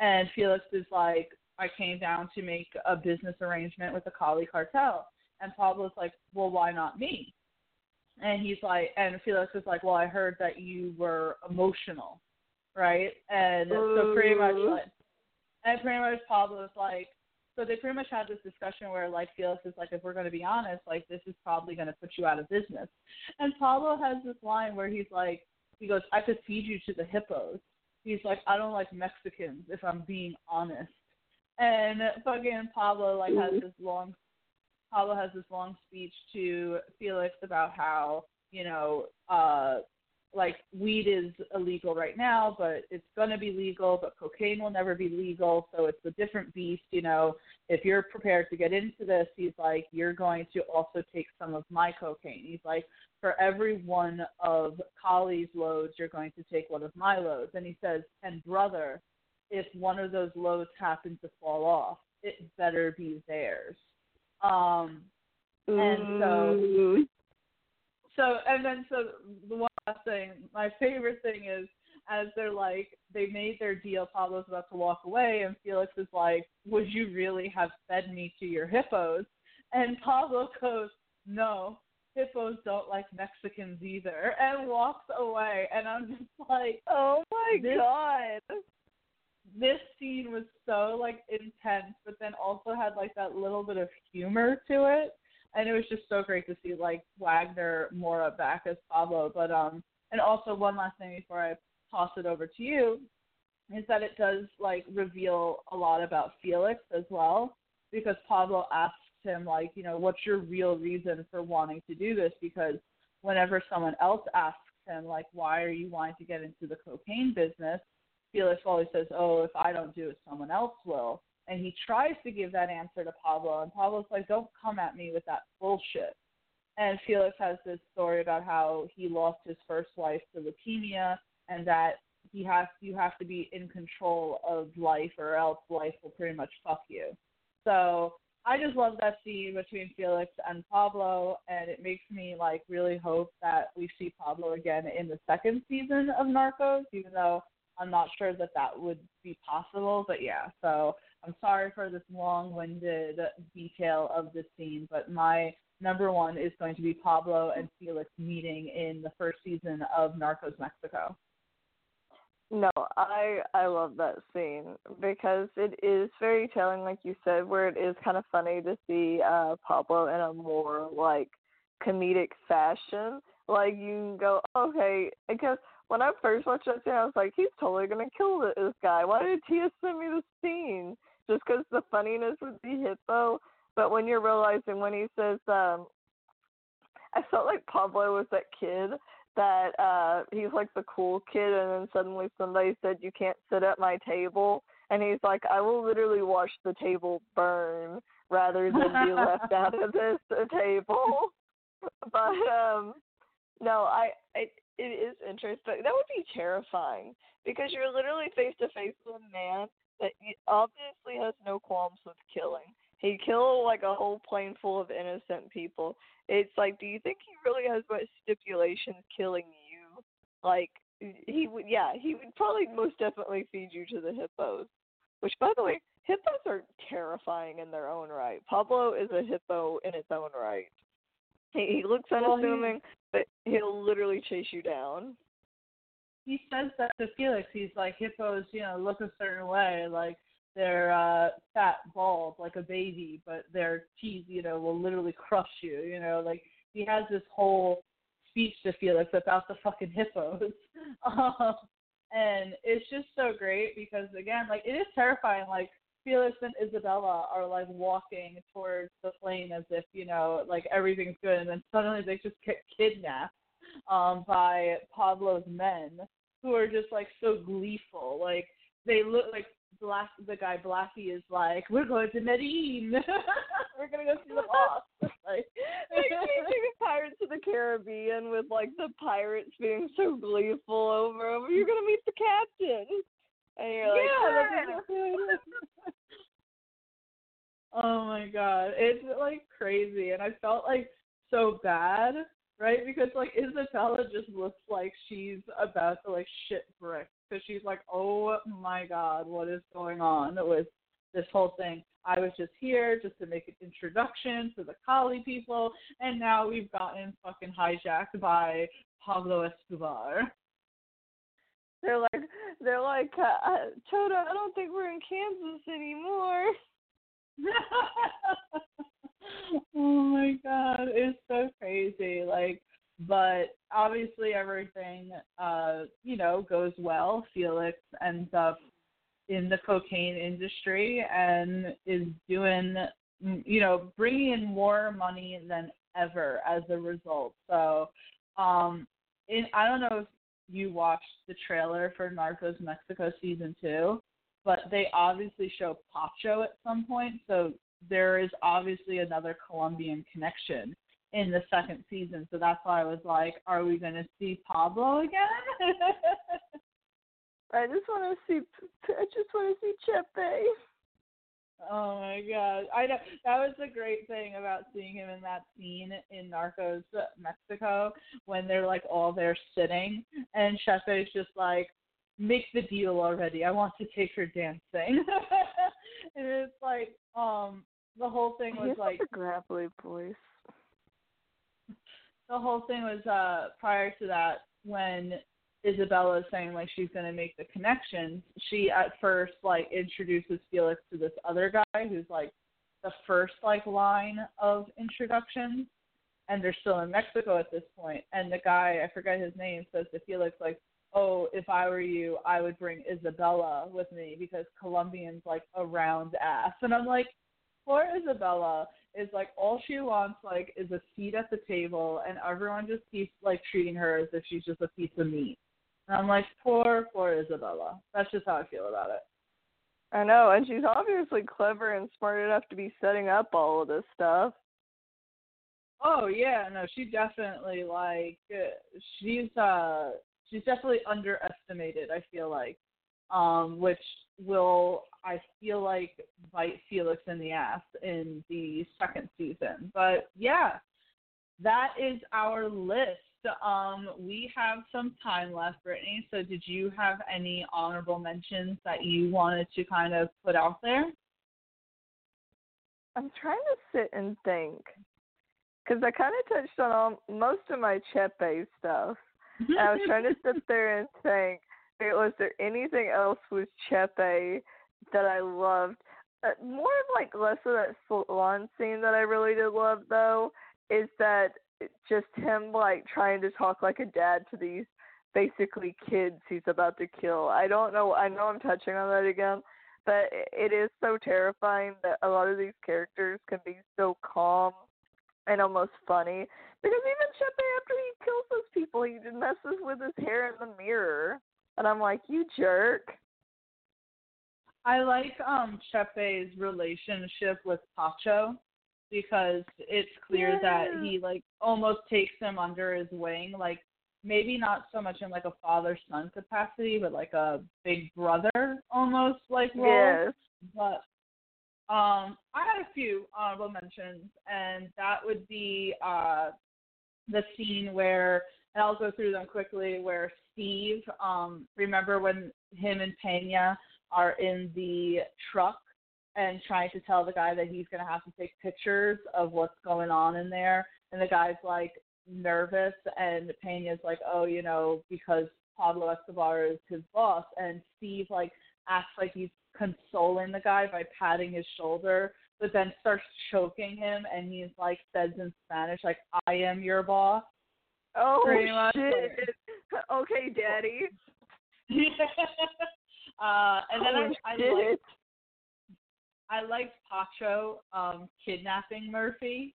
And Felix is like, "I came down to make a business arrangement with the Cali cartel." And Pablo's like, "Well, why not me?" And he's like, and Felix is like, "Well, I heard that you were emotional." Right? And so pretty much like, and pretty much Pablo's like, so they pretty much had this discussion where like Felix is like, if we're going to be honest, like this is probably going to put you out of business. And Pablo has this line where he's like, he goes, I could feed you to the hippos. He's like, I don't like Mexicans if I'm being honest. And fucking Pablo like has this long, Pablo has this long speech to Felix about how you know uh like weed is illegal right now, but it's going to be legal, but cocaine will never be legal. So it's a different beast. You know, if you're prepared to get into this, he's like, you're going to also take some of my cocaine. He's like, for every one of Cali's loads, you're going to take one of my loads. And he says, and brother, if one of those loads happens to fall off, it better be theirs. Um, and so so and then so the one thing, my favorite thing is as they're like they made their deal, Pablo's about to walk away, and Felix is like, "Would you really have fed me to your hippos?" And Pablo goes, "No, hippos don't like Mexicans either," and walks away. And I'm just like, "Oh my this, god!" This scene was so like intense, but then also had like that little bit of humor to it and it was just so great to see like Wagner Moura back as Pablo. But um, and also one last thing before I toss it over to you is that it does like reveal a lot about Felix as well because Pablo asks him like you know what's your real reason for wanting to do this because whenever someone else asks him like why are you wanting to get into the cocaine business Felix always says oh if I don't do it someone else will and he tries to give that answer to Pablo, and Pablo's like, "Don't come at me with that bullshit." and Felix has this story about how he lost his first wife to leukemia, and that he has you have to be in control of life, or else life will pretty much fuck you. So I just love that scene between Felix and Pablo, and it makes me like really hope that we see Pablo again in the second season of Narcos, even though I'm not sure that that would be possible. But yeah, so I'm sorry for this long-winded detail of this scene, but my number one is going to be Pablo and Felix meeting in the first season of Narcos Mexico. No, I I love that scene because it is very telling, like you said, where it is kind of funny to see uh Pablo in a more like comedic fashion. Like you can go, okay, because when I first watched that scene, I was like, he's totally gonna kill this guy. Why did Tia send me this scene? Just because the funniness would be hippo. But when you're realizing when he says, um, I felt like Pablo was that kid that uh he's like the cool kid and then suddenly somebody said you can't sit at my table and he's like I will literally watch the table burn rather than be left out of this table. But um no, I it, it is interesting. That would be terrifying because you're literally face to face with a man that obviously has no qualms with killing. He killed like a whole plane full of innocent people. It's like, do you think he really has much stipulations killing you? Like, he would, yeah, he would probably most definitely feed you to the hippos. Which, by the way, hippos are terrifying in their own right. Pablo is a hippo in its own right. He, he looks unassuming, but he'll literally chase you down. He says that to Felix. He's like, hippos, you know, look a certain way. Like, they're uh fat bald like a baby but their teeth you know will literally crush you you know like he has this whole speech to felix about the fucking hippos um and it's just so great because again like it is terrifying like felix and isabella are like walking towards the plane as if you know like everything's good and then suddenly they just get kidnapped um by pablo's men who are just like so gleeful like they look like Black the guy Blackie is like, we're going to Medellin. we're gonna go see the boss. like, like Pirates of the Caribbean with like the pirates being so gleeful over him. You're gonna meet the captain, and you're like, yeah. oh my god, it's like crazy, and I felt like so bad right? Because like Isabella just looks like she's about to like shit brick because she's like, oh my god, what is going on with this whole thing? I was just here just to make an introduction to the Cali people, and now we've gotten fucking hijacked by Pablo Escobar. They're like, they're like, uh, uh Chota, I don't think we're in Kansas anymore. oh my god, it's so crazy. Like, but obviously everything, uh, you know, goes well. Felix ends up in the cocaine industry and is doing, you know, bringing in more money than ever as a result. So, um, in I don't know if you watched the trailer for Narcos Mexico season two, but they obviously show Pacho at some point. So there is obviously another Colombian connection in the second season. So that's why I was like, are we going to see Pablo again? I just want to see. I just want to see Chepe. Oh my god! I know that was the great thing about seeing him in that scene in Narcos Mexico when they're like all there sitting, and Chepe's just like, "Make the deal already. I want to take her dancing." and it's like, um, the whole thing was like a gravelly voice. The whole thing was uh prior to that when Isabella is saying like she's gonna make the connections, she at first like introduces Felix to this other guy who's like the first like line of introductions and they're still in Mexico at this point and the guy I forget his name says to Felix like oh, if I were you, I would bring Isabella with me because Colombian's like a round ass. And I'm like, poor Isabella is like all she wants like is a seat at the table and everyone just keeps like treating her as if she's just a piece of meat. And I'm like, poor, poor Isabella. That's just how I feel about it. I know, and she's obviously clever and smart enough to be setting up all of this stuff. Oh yeah, no, she definitely like she's uh she's definitely underestimated. I feel like, um, which will I feel like bite Felix in the ass in the second season. But yeah, that is our list. Um, we have some time left, Brittany. So did you have any honorable mentions that you wanted to kind of put out there? I'm trying to sit and think because I kind of touched on all, most of my Chepe stuff. I was trying to sit there and think, was there anything else with Chepe that I loved? Uh, more of like less of that salon scene that I really did love though is that just him like trying to talk like a dad to these basically kids he's about to kill. I don't know. I know I'm touching on that again, but it is so terrifying that a lot of these characters can be so calm and almost funny. Because even Chepe, after he kills those people, he messes with his hair in the mirror, and I'm like, you jerk. I like um Chepe's relationship with Pacho because it's clear yeah. that he like almost takes him under his wing, like maybe not so much in like a father son capacity, but like a big brother almost like role. Yes. But um I had a few honorable mentions and that would be uh the scene where and I'll go through them quickly where Steve, um, remember when him and Pena are in the truck and trying to tell the guy that he's going to have to take pictures of what's going on in there. And the guy's like nervous, and Pena's like, oh, you know, because Pablo Escobar is his boss. And Steve like acts like he's consoling the guy by patting his shoulder, but then starts choking him, and he's like says in Spanish like, I am your boss. Oh shit! okay, Daddy. uh, and then oh, I, I like I liked Pacho um kidnapping Murphy.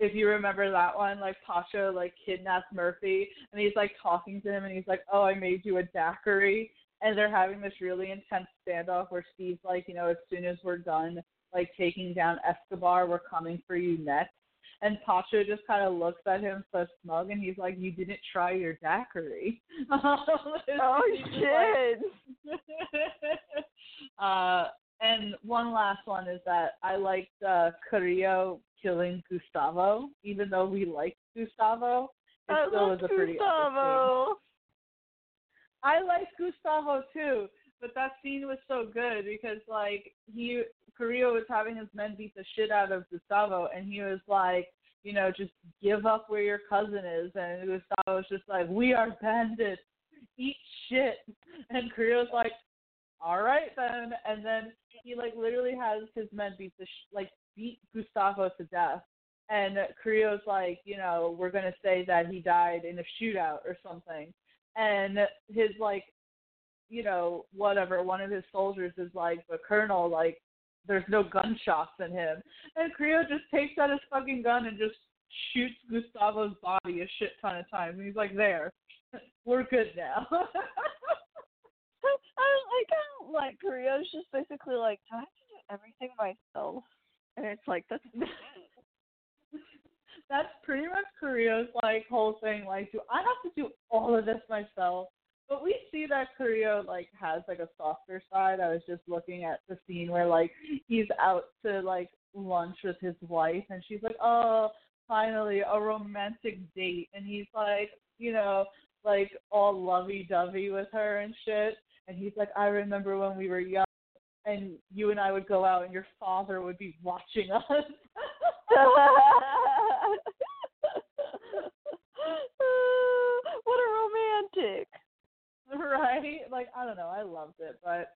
If you remember that one, like Pacho like kidnaps Murphy and he's like talking to him and he's like, Oh, I made you a daiquiri and they're having this really intense standoff where Steve's like, you know, as soon as we're done like taking down Escobar, we're coming for you next. And Pacho just kind of looks at him so smug, and he's like, "You didn't try your daiquiri." oh shit! Like, uh, and one last one is that I liked uh, Carrillo killing Gustavo, even though we liked Gustavo. It I still was a pretty Gustavo. I liked Gustavo too, but that scene was so good because like he Carrillo was having his men beat the shit out of Gustavo, and he was like, you know, just give up where your cousin is, and Gustavo was just like, we are bandits, eat shit, and Carrillo's like, all right then, and then he like literally has his men beat the sh- like beat Gustavo to death, and Carrillo's like, you know, we're gonna say that he died in a shootout or something, and his like, you know, whatever, one of his soldiers is like, the colonel, like, there's no gunshots in him, and Carrillo just takes out his fucking gun and just shoots Gustavo's body a shit ton of times, and he's like, there, we're good now. I, I kind of like Carrillo's just basically like, do I have to do everything myself? And it's like that's that's pretty much Carrillo's like whole thing. Like, do I have to do all of this myself? But we see that Carrillo like has like a softer side. I was just looking at the scene where like he's out to like lunch with his wife, and she's like, "Oh, finally a romantic date," and he's like, you know, like all lovey-dovey with her and shit. And he's like, "I remember when we were young." and you and I would go out and your father would be watching us. what a romantic. Right? Like I don't know, I loved it, but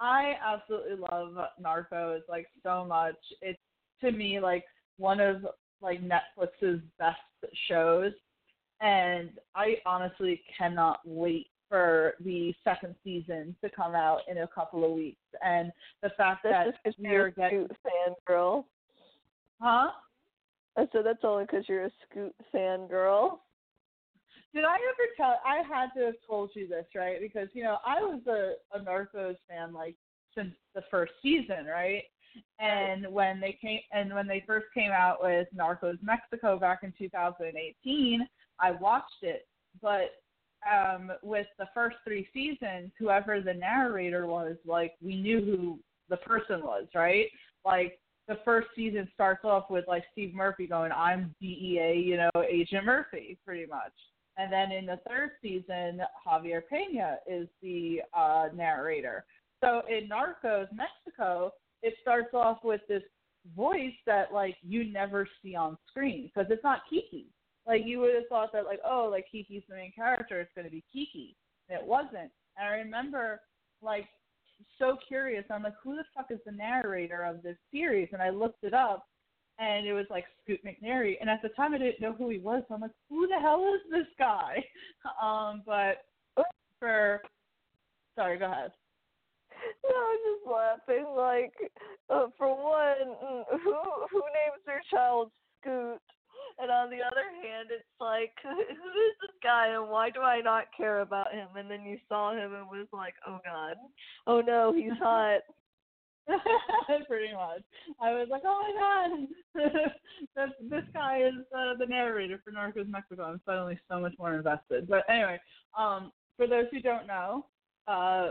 I absolutely love Narcos like so much. It's to me like one of like Netflix's best shows and I honestly cannot wait for the second season to come out in a couple of weeks. And the fact that's that you're a getting fan girl. Huh? I said that's only because you're a Scoot fan girl. Did I ever tell? I had to have told you this, right? Because you know I was a, a Narcos fan like since the first season, right? And when they came and when they first came out with Narcos Mexico back in 2018, I watched it, but um with the first three seasons, whoever the narrator was, like we knew who the person was, right? Like the first season starts off with like Steve Murphy going, "I'm DEA, you know, Agent Murphy," pretty much. And then in the third season, Javier Pena is the uh, narrator. So in Narcos Mexico, it starts off with this voice that like you never see on screen because it's not Kiki. Like you would have thought that like oh like Kiki's the main character, it's going to be Kiki. It wasn't. And I remember like so curious. I'm like, who the fuck is the narrator of this series? And I looked it up, and it was like Scoot McNairy. And at the time, I didn't know who he was. So I'm like, who the hell is this guy? Um, but for sorry, go ahead. No, I'm just laughing. Like, uh, for one, mm, who who names their child Scoot? And on the other hand, it's like, who is this guy and why do I not care about him? And then you saw him and was like, oh god, oh no, he's hot. Pretty much. I was like, oh my god, this this guy is uh, the narrator for Narcos Mexico. I'm suddenly so much more invested. But anyway, um, for those who don't know, uh,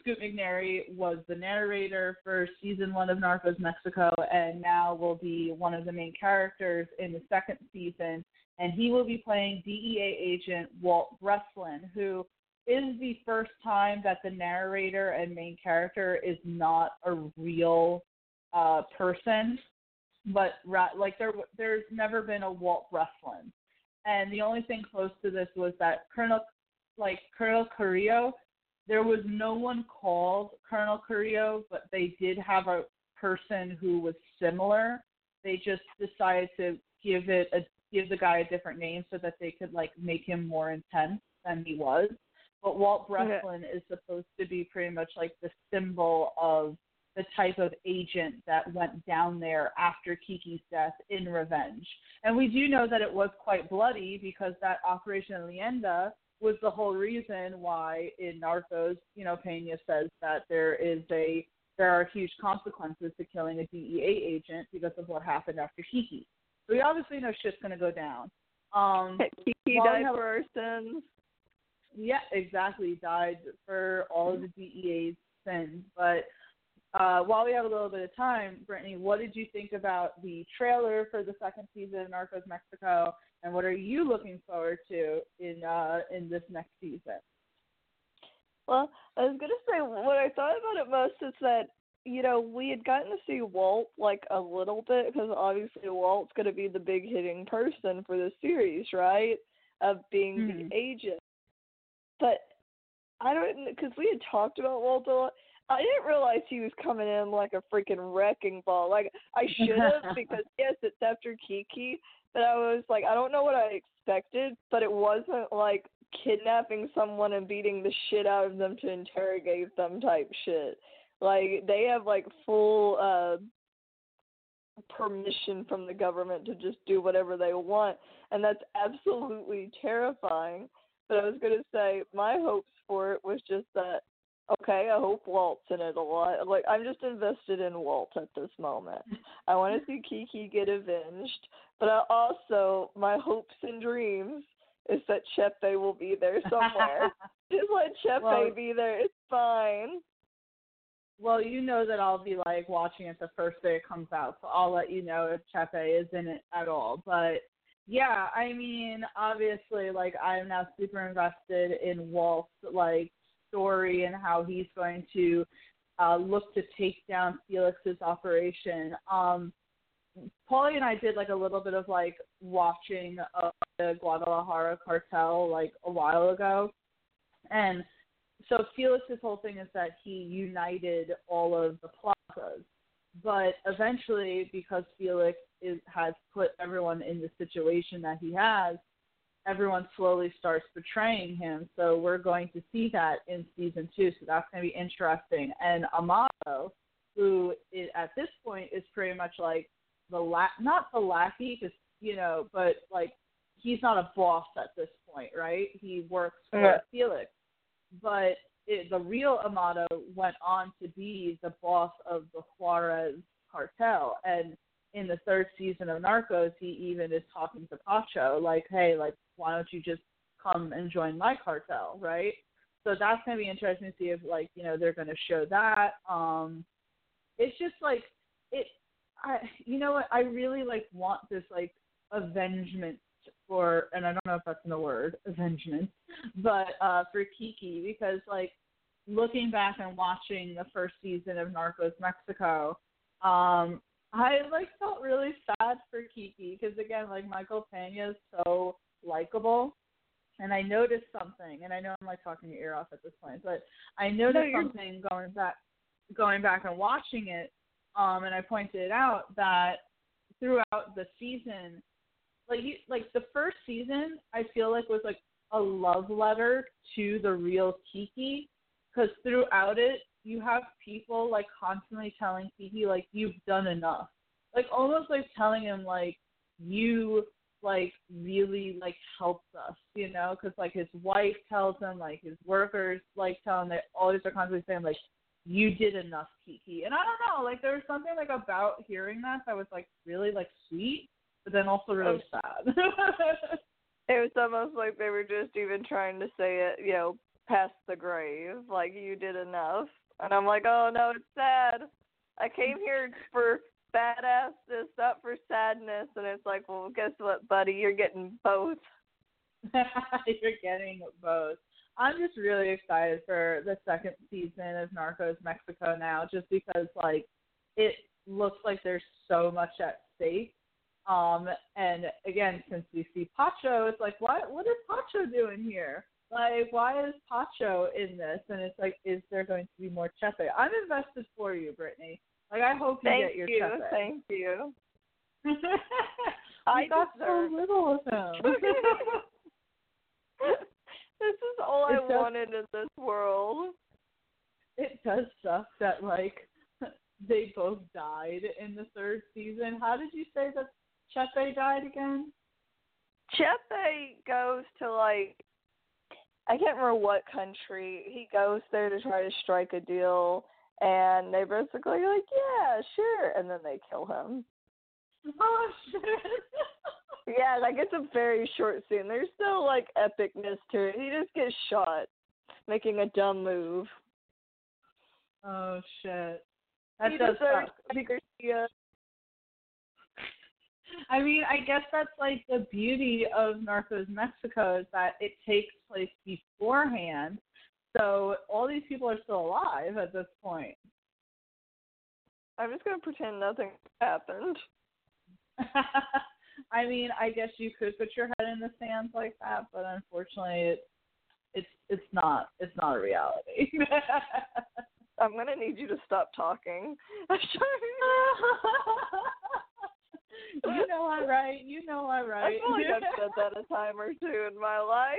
Scoot McNairy was the narrator for season one of Narcos Mexico, and now will be one of the main characters in the second season. And he will be playing DEA agent Walt Breslin, who is the first time that the narrator and main character is not a real uh, person, but ra- like there there's never been a Walt Breslin, and the only thing close to this was that Colonel like Colonel Carrillo there was no one called Colonel Carrillo, but they did have a person who was similar. They just decided to give it a give the guy a different name so that they could like make him more intense than he was. But Walt Breslin is supposed to be pretty much like the symbol of the type of agent that went down there after Kiki's death in revenge. And we do know that it was quite bloody because that Operation Leyenda was the whole reason why in Narcos, you know, Pena says that there is a there are huge consequences to killing a DEA agent because of what happened after Kiki. So we obviously know shit's gonna go down. Um Kiki died for our sins. Yeah, exactly. Died for all of the DEA's sins. But uh, while we have a little bit of time, Brittany, what did you think about the trailer for the second season of Narcos Mexico and what are you looking forward to in uh, in this next season? Well, I was gonna say what I thought about it most is that you know we had gotten to see Walt like a little bit because obviously Walt's gonna be the big hitting person for the series, right? Of being mm-hmm. the agent, but I don't because we had talked about Walt a lot. I didn't realize he was coming in like a freaking wrecking ball. Like I should have because yes, it's after Kiki, but I was like, I don't know what I expected, but it wasn't like kidnapping someone and beating the shit out of them to interrogate them type shit. Like they have like full uh permission from the government to just do whatever they want and that's absolutely terrifying. But I was gonna say my hopes for it was just that okay, I hope Walt's in it a lot. Like I'm just invested in Walt at this moment. I want to see Kiki get avenged, but I also my hopes and dreams is that Chepe will be there somewhere. just let Chepe well, be there. It's fine. Well, you know that I'll be like watching it the first day it comes out, so I'll let you know if Chepe is in it at all. But yeah, I mean, obviously, like I'm now super invested in Walt's like story and how he's going to uh, look to take down Felix's operation. Um, Paulie and I did like a little bit of like watching uh, the Guadalajara cartel like a while ago, and so Felix's whole thing is that he united all of the plazas, but eventually because Felix is has put everyone in the situation that he has, everyone slowly starts betraying him. So we're going to see that in season two. So that's going to be interesting. And Amado, who is, at this point is pretty much like the la- not the lackey, because you know, but like he's not a boss at this point, right? He works for yeah. Felix, but it, the real Amado went on to be the boss of the Juarez cartel. And in the third season of Narcos, he even is talking to Pacho, like, hey, like, why don't you just come and join my cartel, right? So that's gonna be interesting to see if like you know they're gonna show that. Um, it's just like it. I you know what I really like want this like avengement for and I don't know if that's in the word avengement, but uh for Kiki because like looking back and watching the first season of Narcos Mexico, um, I like felt really sad for Kiki because again like Michael Pena is so likable. And I noticed something, and I know I'm like talking your ear off at this point, but I noticed no, something going back, going back and watching it, um, and I pointed it out that throughout the season, like you, like the first season, I feel like was like a love letter to the real Kiki, because throughout it, you have people like constantly telling Kiki like you've done enough, like almost like telling him like you like really like helps us, you know, because like his wife tells him, like his workers like tell him, they always are constantly saying like, "You did enough, Kiki," and I don't know, like there was something like about hearing that that was like really like sweet, but then also really oh. sad. it was almost like they were just even trying to say it, you know, past the grave, like you did enough, and I'm like, oh no, it's sad. I came here for badassness up for sadness, and it's like, well, guess what, buddy? You're getting both. You're getting both. I'm just really excited for the second season of Narcos Mexico now, just because like it looks like there's so much at stake. Um, and again, since we see Pacho, it's like, what what is Pacho doing here? Like, why is Pacho in this? And it's like, is there going to be more Chepe? I'm invested for you, Brittany. Like I hope you thank get your you, check. Thank you. I got so little of him. this is all it I does, wanted in this world. It does suck that like they both died in the third season. How did you say that Chepe died again? Chepe goes to like I can't remember what country. He goes there to try to strike a deal and they basically like, yeah, sure, and then they kill him. Oh shit! yeah, like it's a very short scene. There's still like epicness to it. He just gets shot, making a dumb move. Oh shit! That he does suck. Garcia. I mean, I guess that's like the beauty of Narcos Mexico is that it takes place beforehand, so all these people are still alive at this point. I'm just gonna pretend nothing happened. I mean, I guess you could put your head in the sand like that, but unfortunately, it, it's it's not it's not a reality. I'm gonna need you to stop talking. You know I'm right. You know I'm right. I feel like I've said that a time or two in my life.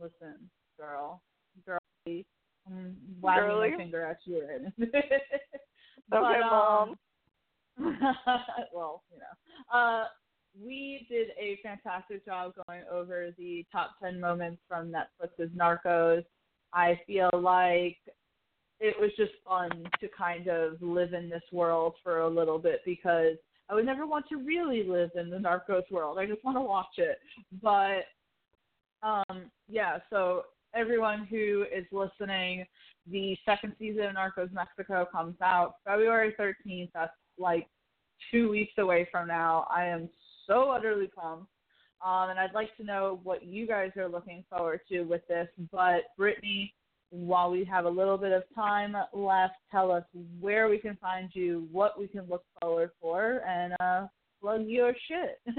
Listen, girl, girly. I'm wagging my finger at you. okay, but, mom. Um, well, you know, uh, we did a fantastic job going over the top ten moments from Netflix's Narcos. I feel like it was just fun to kind of live in this world for a little bit because I would never want to really live in the Narcos world. I just want to watch it. But um yeah, so everyone who is listening, the second season of Narcos Mexico comes out February 13th. That's like two weeks away from now. I am so utterly pumped. Um, and I'd like to know what you guys are looking forward to with this. But Brittany, while we have a little bit of time left, tell us where we can find you, what we can look forward for, and uh, plug your shit.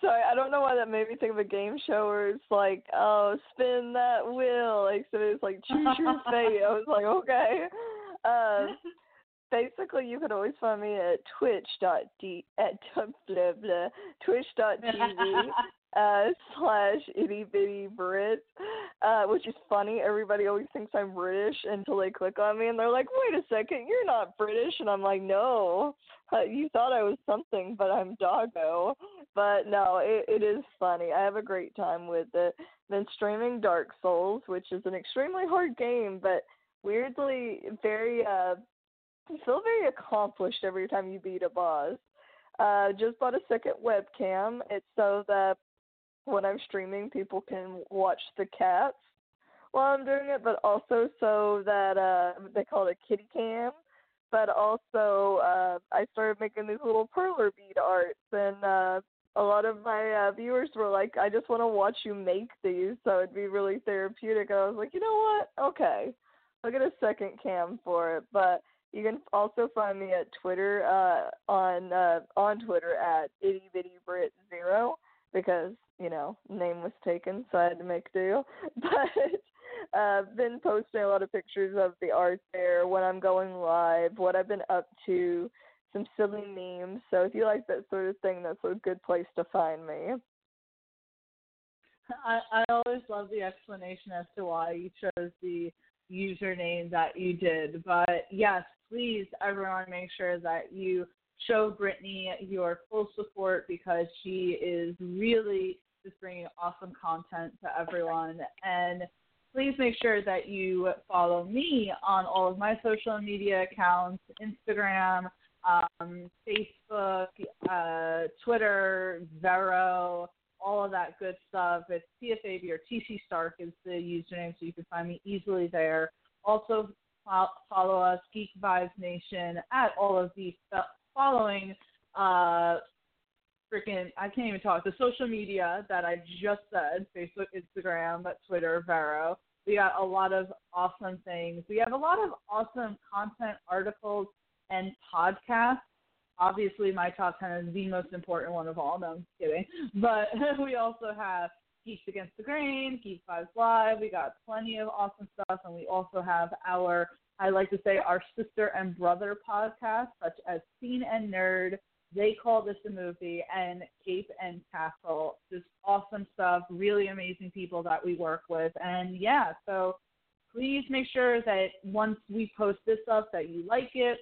Sorry, I don't know why that made me think of a game show where it's like, oh, spin that wheel, like so it's like choose your fate. I was like, okay. Uh, basically, you can always find me at twitch dot d at blah blah twitch dot tv uh, slash itty bitty Brit, uh, which is funny. Everybody always thinks I'm British until they click on me and they're like, wait a second, you're not British. And I'm like, no, uh, you thought I was something, but I'm doggo. But no, it, it is funny. I have a great time with it. Then streaming Dark Souls, which is an extremely hard game, but weirdly very uh feel very accomplished every time you beat a boss. Uh just bought a second webcam. It's so that when I'm streaming people can watch the cats while I'm doing it, but also so that uh they call it a kitty cam. But also uh I started making these little perler bead arts and uh a lot of my uh, viewers were like, I just want to watch you make these, so it'd be really therapeutic. And I was like, you know what? Okay, I'll get a second cam for it. But you can also find me at Twitter uh, on uh, on Twitter at itty bitty brit zero because you know name was taken, so I had to make do. But uh, been posting a lot of pictures of the art there when I'm going live, what I've been up to some silly memes. So if you like that sort of thing, that's a good place to find me. I, I always love the explanation as to why you chose the username that you did. But yes, please, everyone, make sure that you show Brittany your full support because she is really just bringing awesome content to everyone. And please make sure that you follow me on all of my social media accounts Instagram, um, Facebook, uh, Twitter, Vero, all of that good stuff. It's TFAB or TC Stark is the username, so you can find me easily there. Also, follow us, Geek Vibes Nation, at all of the following uh, freaking, I can't even talk, the social media that I just said Facebook, Instagram, Twitter, Vero. We got a lot of awesome things. We have a lot of awesome content articles and podcasts. Obviously, my top 10 is the most important one of all. No, I'm kidding. But we also have Geeks Against the Grain, Geek Vibes Live. We got plenty of awesome stuff. And we also have our, I like to say, our sister and brother podcast, such as Scene and Nerd. They call this a movie, and Cape and Castle. Just awesome stuff. Really amazing people that we work with. And yeah, so please make sure that once we post this up that you like it,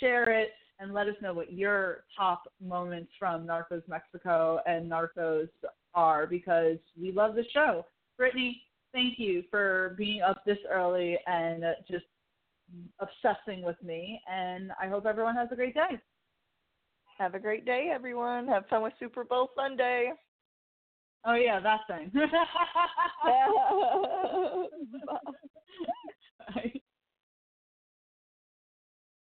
share it, and let us know what your top moments from Narcos Mexico and Narcos are because we love the show. Brittany, thank you for being up this early and just obsessing with me. And I hope everyone has a great day. Have a great day, everyone. Have fun with Super Bowl Sunday. Oh, yeah, that thing. Bye.